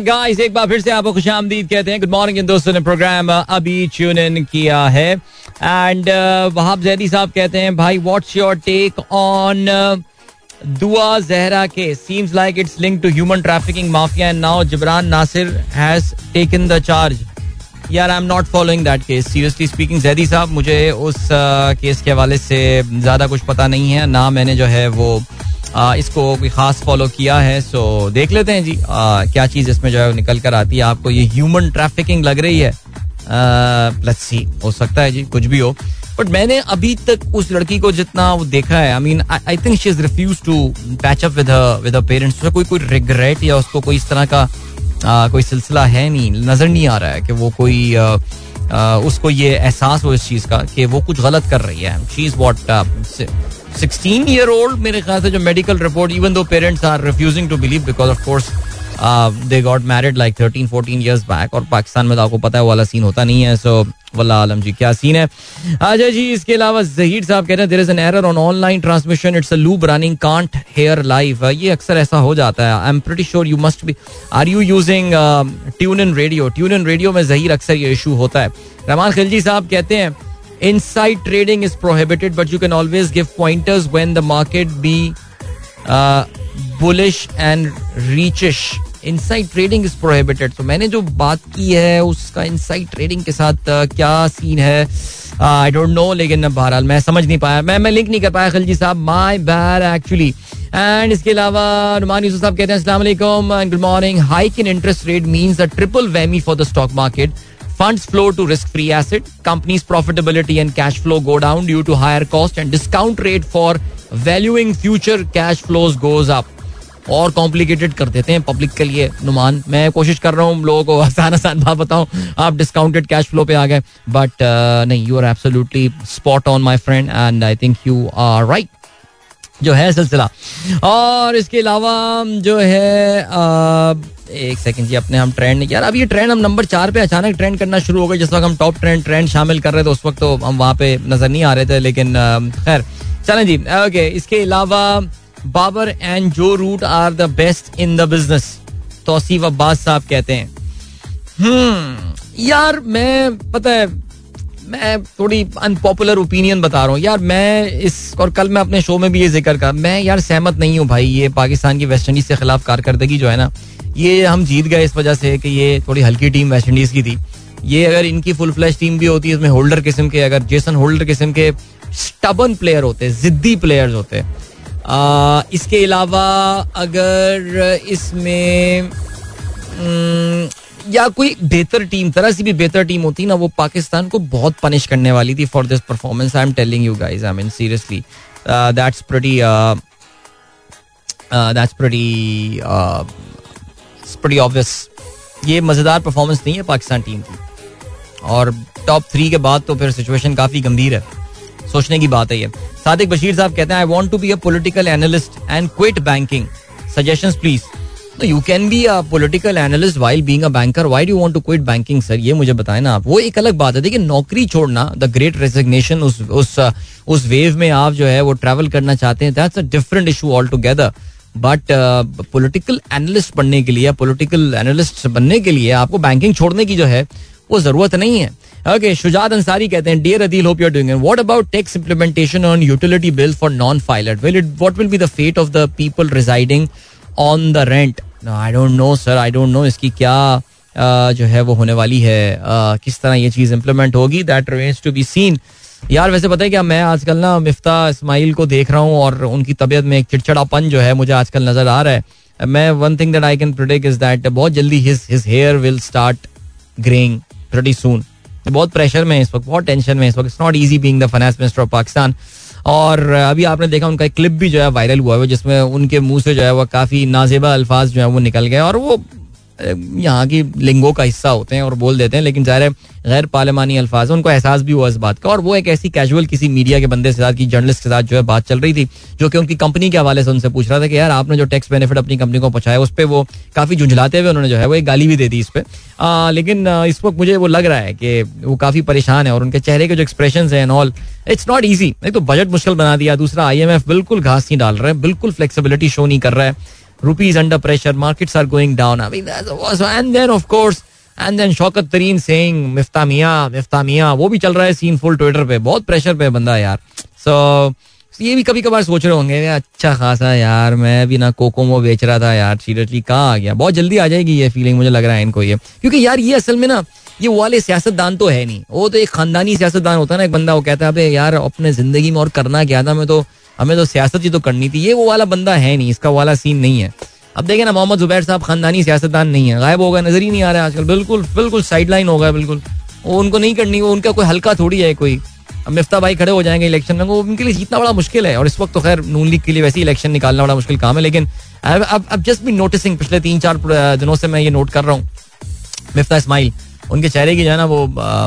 गाइस एक बार फिर से आपको खुश आमदीद कहते हैं। गुड मॉर्निंग इन दोस्तों, ने प्रोग्राम अभी ट्यून इन किया है। एंड वहाब जैदी साहब कहते हैं, भाई what's your take on Dua Zahra के। Seems like it's link to human trafficking mafia and now Jibran Nasir has taken the charge यार I am not following that case seriously speaking Zaidi साहब मुझे उस केस uh, के हवाले से ज़्यादा कुछ पता नहीं है। ना मैंने जो है वो uh, इसको कोई ख़ास फॉलो किया है सो देख लेते हैं जी uh, क्या चीज़ इसमें जो है निकल कर आती है। आपको ये ह्यूमन ट्रैफिकिंग लग रही है। लेट्स सी हो सकता है जी कुछ भी हो। बट मैंने अभी तक उस लड़की को जितना वो देखा है I mean I think she is refuse to patch up with with parents कोई कोई रिग्रेट या उसको कोई इस तरह का आ, कोई सिलसिला है नहीं नज़र नहीं आ रहा है कि वो कोई आ, आ, उसको ये एहसास हो इस चीज़ का कि वो कुछ गलत कर रही है। She is what sixteen year old मेरे ख्याल से जो medical report even though parents are refusing to believe because of course they got married like thirteen fourteen years back और पाकिस्तान में तो आपको पता है वाला सीन होता नहीं है सो वल्ला आलम जी क्या सीन है? अच्छा जी इसके अलावा जहीर साहब कह रहे हैं there is an error on online transmission it's a loop running can't hear live ये अक्सर ऐसा हो जाता है। I am pretty sure you must be are you using TuneIn radio TuneIn radio में जहीर अक्सर ये इशू होता है। रहमान खिलजी साहब कहते हैं inside trading is prohibited but you can always give pointers when the market be uh, bullish and reachish. Inside trading is prohibited तो मैंने जो बात की है, उसका इनसाइड ट्रेडिंग के साथ क्या सीन है? आई डोंट नो लेकिन बहरहाल मैं समझ नहीं पाया। मैं मैं लिंक नहीं कर पाया, खलजी साहब। माय बैड एक्चुअली एंड इसके अलावा नुमान यूसुफ साहब कहते हैं, अस्सलाम good morning hike in interest rate means a triple whammy for the stock market funds flow to risk free asset. Companies profitability and cash flow go down due to higher cost and discount rate for valuing future cash flows goes up. और complicated कर देते हैं public के लिए नुमान। मैं कोशिश कर रहा हूँ लोगों को आसान आसान बात बताऊँ। आप डिस्काउंटेड कैश फ्लो पे आ गए बट uh, नहीं you are absolutely spot on my friend and I think you are right जो है सिलसिला। और इसके अलावा जो है आ, एक सेकंड जी अपने हम ट्रेंड नहीं यार अब ये ट्रेंड हम नंबर चार पे अचानक ट्रेंड करना शुरू हो गए। जिस वक्त हम टॉप ट्रेंड ट्रेंड शामिल कर रहे थे उस वक्त तो हम वहाँ पे नज़र नहीं आ रहे थे लेकिन खैर चलें जी ओके इसके अलावा Babar and Joe Root are the best in the business, Tauseef Abbas साहब कहते हैं। हम्म यार मैं, पता है, मैं थोड़ी अनपॉपुलर ओपिनियन बता रहा हूँ। यार मैं इस, और कल मैं अपने शो में भी ये ज़िक्र कर। मैं यार सहमत नहीं हूँ भाई, ये पाकिस्तान की वेस्ट इंडीज के खिलाफ कारकर्दगी जो है ना, ये हम जीत गए इस वजह से कि ये थोड़ी हल्की टीम वेस्ट इंडीज की थी। ये अगर इनकी फुल फ्लैश टीम भी होती है इसमें होल्डर किस्म के, अगर जेसन होल्डर किस्म के स्टबन प्लेयर होते, जिद्दी प्लेयर्स होते इसके अलावा अगर इसमें या कोई बेहतर टीम, तरह से भी बेहतर टीम होती ना, वो पाकिस्तान को बहुत पनिश करने वाली थी for this performance I am telling you guys I mean seriously that's pretty that's pretty pretty obvious ये मज़ेदार परफॉर्मेंस नहीं है पाकिस्तान टीम की। और टॉप थ्री के बाद तो फिर सिचुएशन काफ़ी गंभीर है। सोचने की बात है ये। सादिक बशीर साहब कहते हैं I want to be a political analyst and quit banking suggestions please तो you can be a political analyst while being a banker why do want to quit banking sir ये मुझे बताएँ ना आप। वो एक अलग बात है। देखिए, नौकरी छोड़ना द ग्रेट रेजिग्नेशन उस उस उस वेव में आप जो है वो ट्रैवल करना चाहते हैं that's a different issue all together but political analyst बनने के लिए पॉलिटिकल एनालिस्ट बनने के लिए आपको बैंकिंग छोड़ने की जो है वो ज़रूरत नहीं है। ओके शुजात अंसारी कहते हैं dear Adeel hope you are doing what about tax implementation on utility bill for non filer will it what will be the fate of the people residing on the rent I don't know sir I don't know इसकी क्या जो है वो होने वाली है। किस तरह ये चीज़ इंप्लीमेंट होगी? That remains to be seen यार, वैसे पता है क्या, मैं आजकल ना मिफ्ता इस्माइल को देख रहा हूँ और उनकी तबीयत में एक चिड़चिड़ापन जो है मुझे आजकल नज़र आ रहा है। मैं one thing that I can predict is that बहुत जल्दी his his hair will start greying pretty soon बहुत प्रेशर में इस वक्त, बहुत टेंशन में इस वक्त। It's not easy being the finance minister of Pakistan और अभी आपने देखा उनका एक क्लिप भी जो है वायरल हुआ है, जिसमें उनके मुँह से जो है वो काफ़ी नाजेबा अल्फाज जो है वो निकल गए और वो यहाँ की लिंगो का हिस्सा होते हैं और बोल देते हैं, लेकिन ज़ाहिर गैर पार्लिमानी अल्फाज उनको एहसास भी हुआ इस बात का। और वो एक ऐसी कैजुअल किसी मीडिया के बंदे के साथ की जर्नलिस्ट के साथ जो है बात चल रही थी, जो कि उनकी कंपनी के हवाले से उनसे पूछ रहा था कि यार आपने जो टैक्स बेनिफिट अपनी कंपनी को पहुँचाया, उस पर वो काफ़ी झुंझलाते हुए उन्होंने जो है वो एक गाली भी दे दी इस पर लेकिन इस वक्त मुझे वो लग रहा है कि वो काफ़ी परेशान है और उनके चेहरे के जो एक्सप्रेशन है ऑल इट्स नॉट ईजी एक तो बजट मुश्किल बना दिया, दूसरा आईएमएफ बिल्कुल घास नहीं डाल रहा है, बिल्कुल फ्लेक्सिबिलिटी शो नहीं कर रहा है। Rupees under pressure, markets are going down. I mean, that's was, and then of course, and then Shaukat तरीन saying मिफ्ता मियाँ मिफ्ता मियाँ वो भी चल रहा है सीन फुल ट्विटर पे। बहुत प्रेशर पे बंदा यार। सो so, ये भी कभी कभार सोच रहे होंगे अच्छा खासा यार मैं भी ना कोको कोकोमो बेच रहा था यार सीरियसली कहाँ आ गया? बहुत जल्दी आ जाएगी ये फीलिंग मुझे लग रहा है इनको ये। क्योंकि यार ये असल में ना ये वाले सियासतदान तो है नहीं। वो तो एक खानदानी सियासतदान होता है ना एक बंदा वो कहता है यार अपने ज़िंदगी में और करना क्या था? मैं तो हमें तो सियासत ही तो करनी थी। ये वो वाला बंदा है नहीं, इसका वाला सीन नहीं है। अब देखें ना, मोहम्मद जुबैर साहब खानदानी सियासतदान नहीं है। गायब हो गए, नज़र ही नहीं आ रहा है आजकल। बिल्कुल बिल्कुल साइड लाइन हो गया, बिल्कुल। वो उनको नहीं करनी, वो उनका कोई हल्का थोड़ी है कोई। अब मिफ्ता भाई खड़े हो जाएँगे इलेक्शन में, वो उनके लिए जीतना बड़ा मुश्किल है। और इस वक्त तो खैर नून लीग के लिए वैसे इलेक्शन निकालना बड़ा मुश्किल काम है, लेकिन अब अब जस्ट भी नोटिसिंग पिछले तीन चार दिनों से मैं ये नोट कर रहा हूँ। मिफ्ता इस्माइल उनके चेहरे की जो है ना वो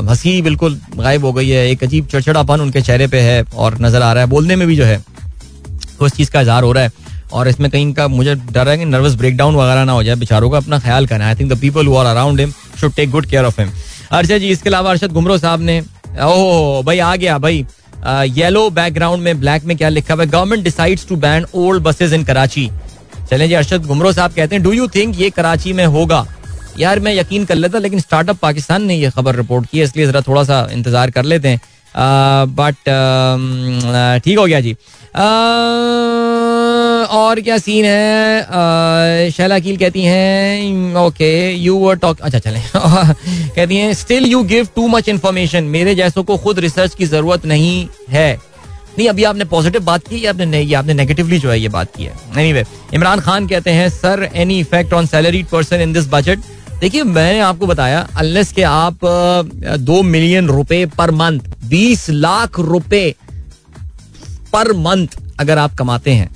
हँसी बिल्कुल गायब हो गई है। एक अजीब चढ़चड़ापन उनके चेहरे पे है और नज़र आ रहा है। बोलने में भी जो है तो इस चीज़ का इजहार हो रहा है। और इसमें कहीं का मुझे डर है कि नर्वस ब्रेकडाउन वगैरह ना हो जाए, बेचारों का अपना ख्याल करना I think the people are around him should take good care of him Arshad ji, इसके अलावा अरशद घुमरो साहब ने, ओह, भाई आ गया, भाई। येलो बैकग्राउंड में ब्लैक में क्या लिखा हुआ है? Government decides to ban old buses in Karachi चलें जी, अरशद घुमरो साहब कहते हैं डू यू थिंक ये कराची में होगा? यार मैं यकीन कर लेता लेकिन स्टार्टअप पाकिस्तान ने ये खबर रिपोर्ट की है इसलिए जरा थोड़ा सा इंतज़ार कर लेते हैं। बट ठीक हो गया जी। और क्या सीन है? शैला कील कहती हैं ओके यू वर टॉक अच्छा चले। कहती हैं still you give too much information मेरे जैसों को खुद रिसर्च की ज़रूरत नहीं है। नहीं अभी आपने पॉजिटिव बात की या आपने नहीं? आपने नेगेटिवली जो है ये बात की है। एनीवे anyway, इमरान खान कहते हैं sir any effect on salary person in this budget देखिए, मैंने आपको बताया अनलेस के आप दो मिलियन रुपए पर मंथ बीस लाख रुपए पर मंथ अगर आप कमाते हैं।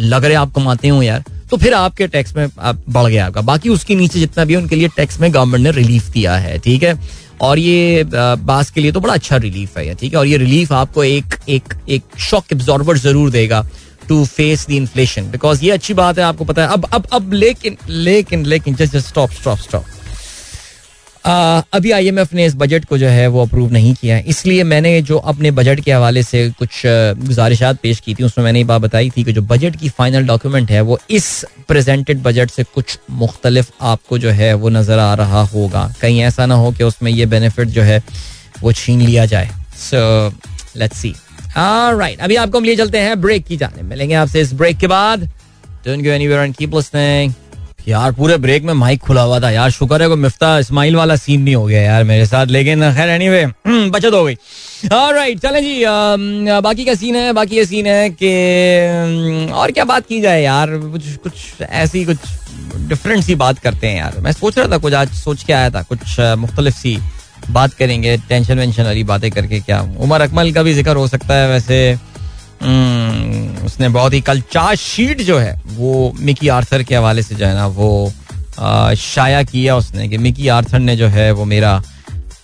लग रहे आप कमाते हो यार। तो फिर आपके टैक्स में आप बढ़ गया आपका। बाकी उसके नीचे जितना भी है, उनके लिए टैक्स में गवर्नमेंट ने रिलीफ दिया है, ठीक है? और ये बास के लिए तो बड़ा अच्छा रिलीफ है, ठीक है? और ये रिलीफ आपको एक एक एक शॉक एब्जॉर्बर ज़रूर देगा। To face the inflation because ये अच्छी बात है आपको पता है अब अब अब लेकिन लेकिन लेकिन just just stop stop stop अभी आईएमएफ ने इस बजट को जो है वो अप्रूव नहीं किया है इसलिए मैंने जो अपने बजट के हवाले से कुछ गुजारिशात पेश की थी उसमें मैंने ये बात बताई थी कि जो बजट की फाइनल डॉक्यूमेंट है वो इस प्रेजेंटेड बजट से कुछ मुख्तलिफ़ आपको जो है वो नज़र आ रहा होगा कहीं ऐसा ना हो कि उसमें ये बेनिफिट जो है वो छीन लिया जाए सो लेट्स सी राइट अभी आपको हम लिए चलते हैं ब्रेक की जाने। मिलेंगे आपसे इस ब्रेक के बाद। यार पूरे ब्रेक में माइक खुला हुआ था। यार शुक्र है को मिफ्ता इस्माइल वाला सीन नहीं हो गया यार मेरे साथ। लेकिन खैर एनीवे हम्म, बचत हो गई। राइट चलें जी बाकी का सीन है? बाकी ये सीन है कि और क्या बात की जाए यार? कुछ कुछ ऐसी कुछ डिफरेंट सी बात करते हैं यार। मैं सोच रहा था कुछ आज सोच के आया था कुछ मुख्तलिफ़ सी बात करेंगे टेंशन वेंशन वाली बातें करके क्या उमर अकमल का भी ज़िक्र हो सकता है वैसे। हम्म, उसने बहुत ही कल चार्ज शीट जो है वो मिकी आर्थर के हवाले से जो है ना वो शाया किया उसने कि मिकी आर्थर ने जो है वो मेरा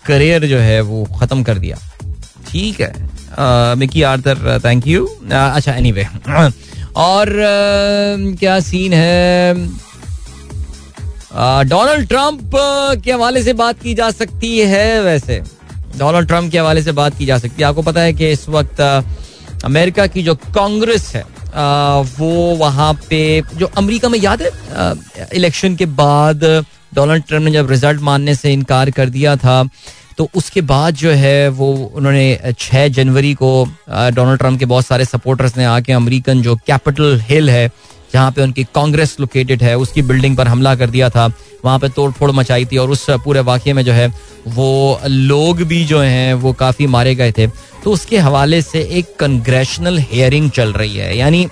करियर जो है वो ख़त्म कर दिया। ठीक है। मिकी आर्थर थैंक यू अच्छा एनी और क्या सीन है? डोनाल्ड ट्रंप के हवाले से बात की जा सकती है वैसे। डोनाल्ड ट्रंप के हवाले से बात की जा सकती है। आपको पता है कि इस वक्त अमेरिका की जो कांग्रेस है वो वहाँ पे, जो अमेरिका में याद है इलेक्शन के बाद डोनाल्ड ट्रंप ने जब रिज़ल्ट मानने से इनकार कर दिया था तो उसके बाद जो है वो उन्होंने छः जनवरी को डोनाल्ड ट्रंप के बहुत सारे सपोर्टर्स ने आके अमेरिकन जो कैपिटल हिल है जहाँ पे उनकी कांग्रेस लोकेटेड है उसकी बिल्डिंग पर हमला कर दिया था। वहाँ पे तोड़ फोड़ मचाई थी और उस पूरे वाक्य में जो है वो लोग भी जो हैं वो काफ़ी मारे गए थे। तो उसके हवाले से एक कंग्रेशनल हेयरिंग चल रही है। यानी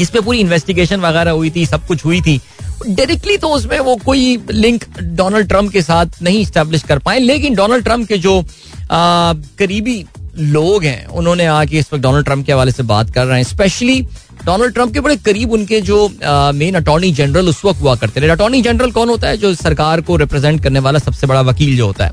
इस पे पूरी इन्वेस्टिगेशन वगैरह हुई थी सब कुछ हुई थी। डायरेक्टली तो उसमें वो कोई लिंक डोनाल्ड ट्रंप के साथ नहीं स्टैब्लिश कर पाए लेकिन डोनाल्ड ट्रंप के जो आ, करीबी लोग हैं, उन्होंने आके इस वक्त डोनाल्ड ट्रंप के हवाले से बात कर रहे हैं। स्पेशली डोनाल्ड ट्रंप के बड़े करीब उनके जो मेन अटॉर्नी जनरल उस वक्त हुआ करते थे। अटॉर्नी जनरल कौन होता है? जो सरकार को रिप्रेजेंट करने वाला सबसे बड़ा वकील जो होता है।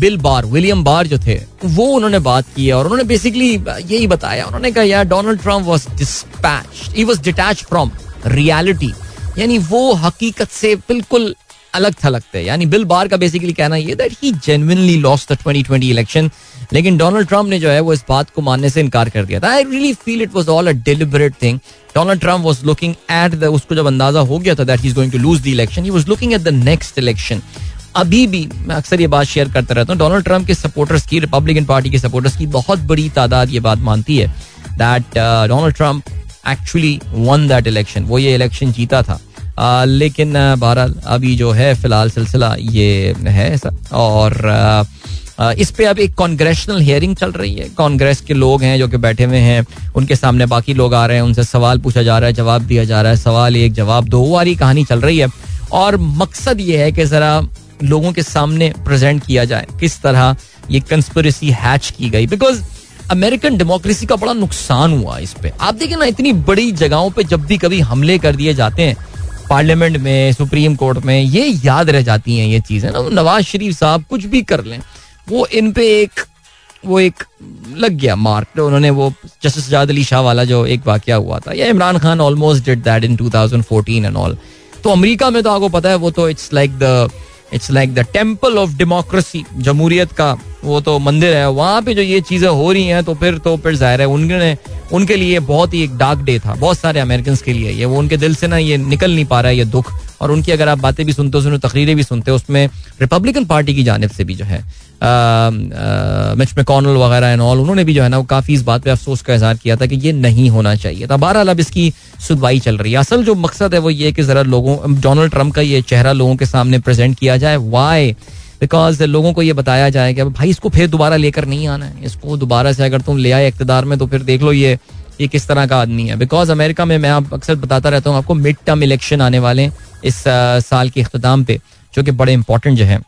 बिल बार विलियम बार जो थे, वो उन्होंने बात की है और उन्होंने बेसिकली यही बताया। उन्होंने कहा, यार Donald Trump was dispatch he was detach from reality यानी वो हकीकत से बिल्कुल अलग थलग थे यानी बिल बार का बेसिकली कहना ये that he genuinely lost the 2020 election लेकिन डोनाल्ड ट्रंप ने जो है वो इस बात को मानने से इनकार कर दिया था। I really feel it was all a deliberate thing Donald Trump was looking at the उसको जब अंदाज़ा हो गया था that he is going to lose the election he was looking at the next election अभी भी मैं अक्सर ये बात शेयर करता रहता हूँ डोनाल्ड ट्रंप के सपोर्टर्स की रिपब्लिकन पार्टी के सपोर्टर्स की बहुत बड़ी तादाद ये बात मानती है that Donald Trump actually won that election वो ये इलेक्शन जीता था। आ, लेकिन बहरहाल अभी जो है फ़िलहाल सिलसिला ये है ऐसा। और आ, इस पे अब एक कॉन्ग्रेशनल हियरिंग चल रही है। कांग्रेस के लोग हैं जो कि बैठे हुए हैं उनके सामने बाकी लोग आ रहे हैं उनसे सवाल पूछा जा रहा है जवाब दिया जा रहा है सवाल एक जवाब दो वाली कहानी चल रही है। और मकसद ये है कि जरा लोगों के सामने प्रेजेंट किया जाए किस तरह ये कंस्पिरेसी हैच की गई। बिकॉज़ अमेरिकन डेमोक्रेसी का बड़ा नुकसान हुआ इस पे। आप देखिए ना इतनी बड़ी जगहों पे जब भी कभी हमले कर दिए जाते हैं पार्लियामेंट में, सुप्रीम कोर्ट में ये याद रह जाती हैं ये चीज़ें ना। नवाज़ शरीफ साहब कुछ भी कर लें, वो इन पे एक, वो एक लग गया मार्क तो उन्होंने वो जस्टिस जाद अली शाह वाला जो एक वाक्य हुआ था, या Imran Khan almost did that in 2014 and all तो अमरीका में तो आपको पता है, वो तो it's like the it's like the temple of democracy जमहूरियत का वो तो मंदिर है। वहाँ पे जो ये चीज़ें हो रही हैं तो फिर तो फिर ज़ाहिर है उनके उनके लिए बहुत ही एक डार्क डे था। बहुत सारे अमेरिकन के लिए ये। वो उनके दिल से ना ये निकल नहीं पा रहा है, ये दुख। और उनकी अगर आप बातें भी सुनते हो, सुनो, तकरीरें भी सुनते हो, उसमें रिपब्लिकन पार्टी की जानब से भी जो है मिच मैकॉनल वगैरह एंड ऑल उन्होंने भी जो है ना वो काफ़ी इस बात पे अफसोस का इजहार किया था कि ये नहीं होना चाहिए था। बहरहाल अब इसकी सुनवाई चल रही है। असल जो मकसद है वो ये कि ज़रा लोगों डोनाल्ड ट्रंप का ये चेहरा लोगों के सामने प्रेजेंट किया जाए। वाई बिकॉज़ लोगों को ये बताया जाए कि भाई इसको फिर दोबारा लेकर नहीं आना है। इसको दोबारा से अगर तुम ले आए इकतदार में तो फिर देख लो ये ये किस तरह का आदमी है। बिकॉज़ अमेरिका में मैं आप अक्सर बताता रहता हूँ, आपको मिड टर्म इलेक्शन आने वाले हैं इस साल के अख्ताम पे, जो कि बड़े इंपॉर्टेंट जो है।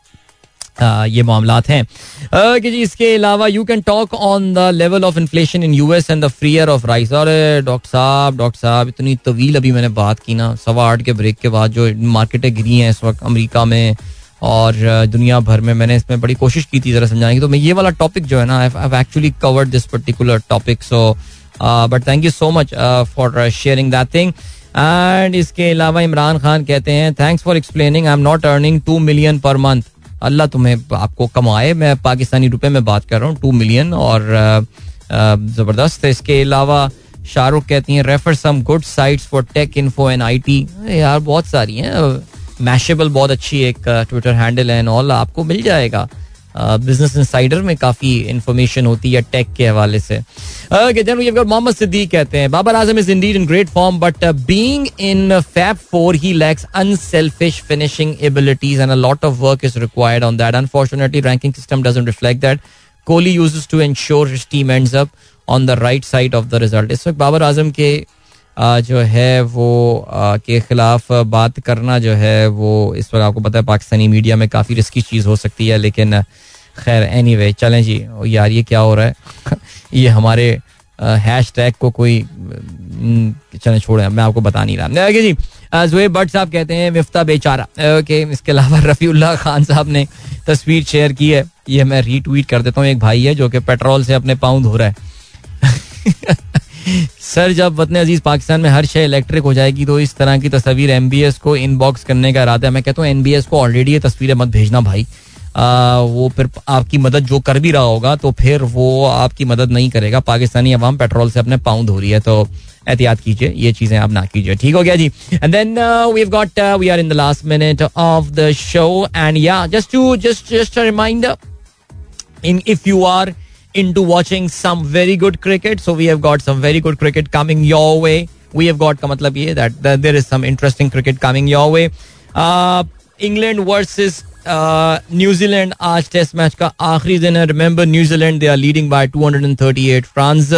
ये मामला हैं। कि जी, इसके अलावा you can talk on the level of inflation in US and the freer of rice और डॉक्टर साहब डॉक्टर साहब, इतनी तवील अभी मैंने बात की ना। सवा आठ के ब्रेक के बाद जो मार्केटें गिरी हैं इस वक्त अमेरिका में और दुनिया भर में, मैंने इसमें बड़ी कोशिश की थी जरा समझाने की। तो मैं ये वाला टॉपिक जो है ना I actually covered this particular topic so but thank you so much for sharing that thing and इसके अलावा इमरान खान कहते हैं thanks for explaining I am not earning two million per month Allah तुम्हें आपको कमाए। मैं पाकिस्तानी रुपए में बात कर रहा हूँ टू मिलियन और ज़बरदस्त। इसके अलावा शाहरुख कहती हैं refer some good sites for tech info and IT यार, बहुत सारी हैं। मैशेबल बहुत अच्छी एक ट्विटर हैंडल है ऑल आपको मिल जाएगा। बिज़नेस इनसाइडर में काफ़ी इंफॉर्मेशन होती है टेक के हवाले से। मोहम्मद सिद्दीक कहते हैं Babar Azam is indeed in great form but being in fab four he lacks unselfish finishing abilities and a lot of work is required on that unfortunately ranking system doesn't reflect that Kohli uses to ensure team ends up on the right side of the result इस वक्त बाबर आज़म के जो है वो के खिलाफ बात करना जो है वो, इस वक्त आपको पता है पाकिस्तानी मीडिया में काफ़ी रिस्की चीज़ हो सकती है, लेकिन खैर एनी वे चलें जी। यार, ये क्या हो रहा है? ये हमारे हैश टैग को कोई चले, छोड़े मैं आपको बता नहीं रहा। ओके जी जुएब भट्ट साहब कहते हैं, मिफ्ता बेचारा। ओके, इसके अलावा रफ़ीउल्लाह खान साहब ने तस्वीर शेयर की है। ये मैं रीट्वीट कर देता हूँ, एक भाई है जो कि पेट्रोल से अपने पाउंड हो रहा है। सर जब वतन अज़ीज़ पाकिस्तान में हर शे इलेक्ट्रिक हो जाएगी तो इस तरह की तस्वीर एम को इनबॉक्स करने का इरादा है। मैं कहता हूँ एन को ऑलरेडी ये तस्वीरें मत भेजना भाई। आ, वो फिर आपकी मदद जो कर भी रहा होगा तो फिर वो आपकी मदद नहीं करेगा। पाकिस्तानी अवाम पेट्रोल से अपने पाउंड हो रही है तो एहतियात कीजिए ये चीज़ें आप ना कीजिए। ठीक हो गया जी? And then we have got we are in the last minute of the show and या just to just just reminder in if you are into watching some very good cricket so we have got some very good cricket coming your way we have got का मतलब ये that, that there is some interesting cricket coming your way uh, England versus New Zealand आज test match का आखिरी दिन है remember New Zealand they are leading by 238 runs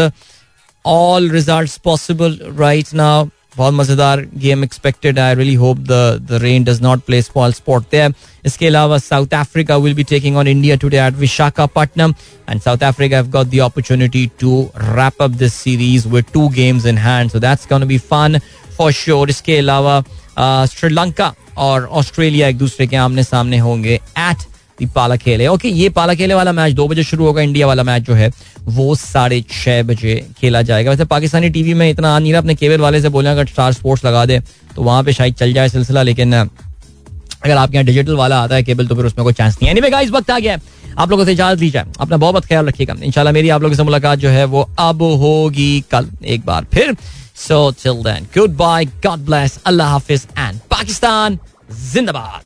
all results possible right now बहुत मज़ेदार game expected I really hope the the rain does not play small spot there इसके अलावा South Africa will be taking on India today at Visakhapatnam and South Africa have got the opportunity to wrap up this series with two games in hand so that's gonna be fun for sure इसके अलावा श्रीलंका और Australia एक दूसरे के आमने सामने होंगे eight पाला खेले ओके ये पाला खेले वाला मैच दो बजे शुरू होगा इंडिया वाला मैच जो है, वो साढ़े छह बजे खेला जाएगा। वैसे पाकिस्तानी टीवी में इतना आ नहीं रहा, अपने केबल वाले से बोले, अगर स्टार स्पोर्ट्स लगा दे तो वहाँ पे शायद चल जाए सिलसिला, लेकिन, अगर आपके यहाँ डिजिटल वाला आता है केबल तो फिर उसमें कोई चांस नहीं है। गाइस वक्त आ गया आप लोगों से इजाज़त दी जाए अपना बहुत बहुत ख्याल रखिएगा। इंशाल्लाह मेरी आप लोगों से मुलाकात जो है, वो अब होगी कल, एक बार फिर। So till then good bye God bless Allah Hafiz and Pakistan जिंदाबाद।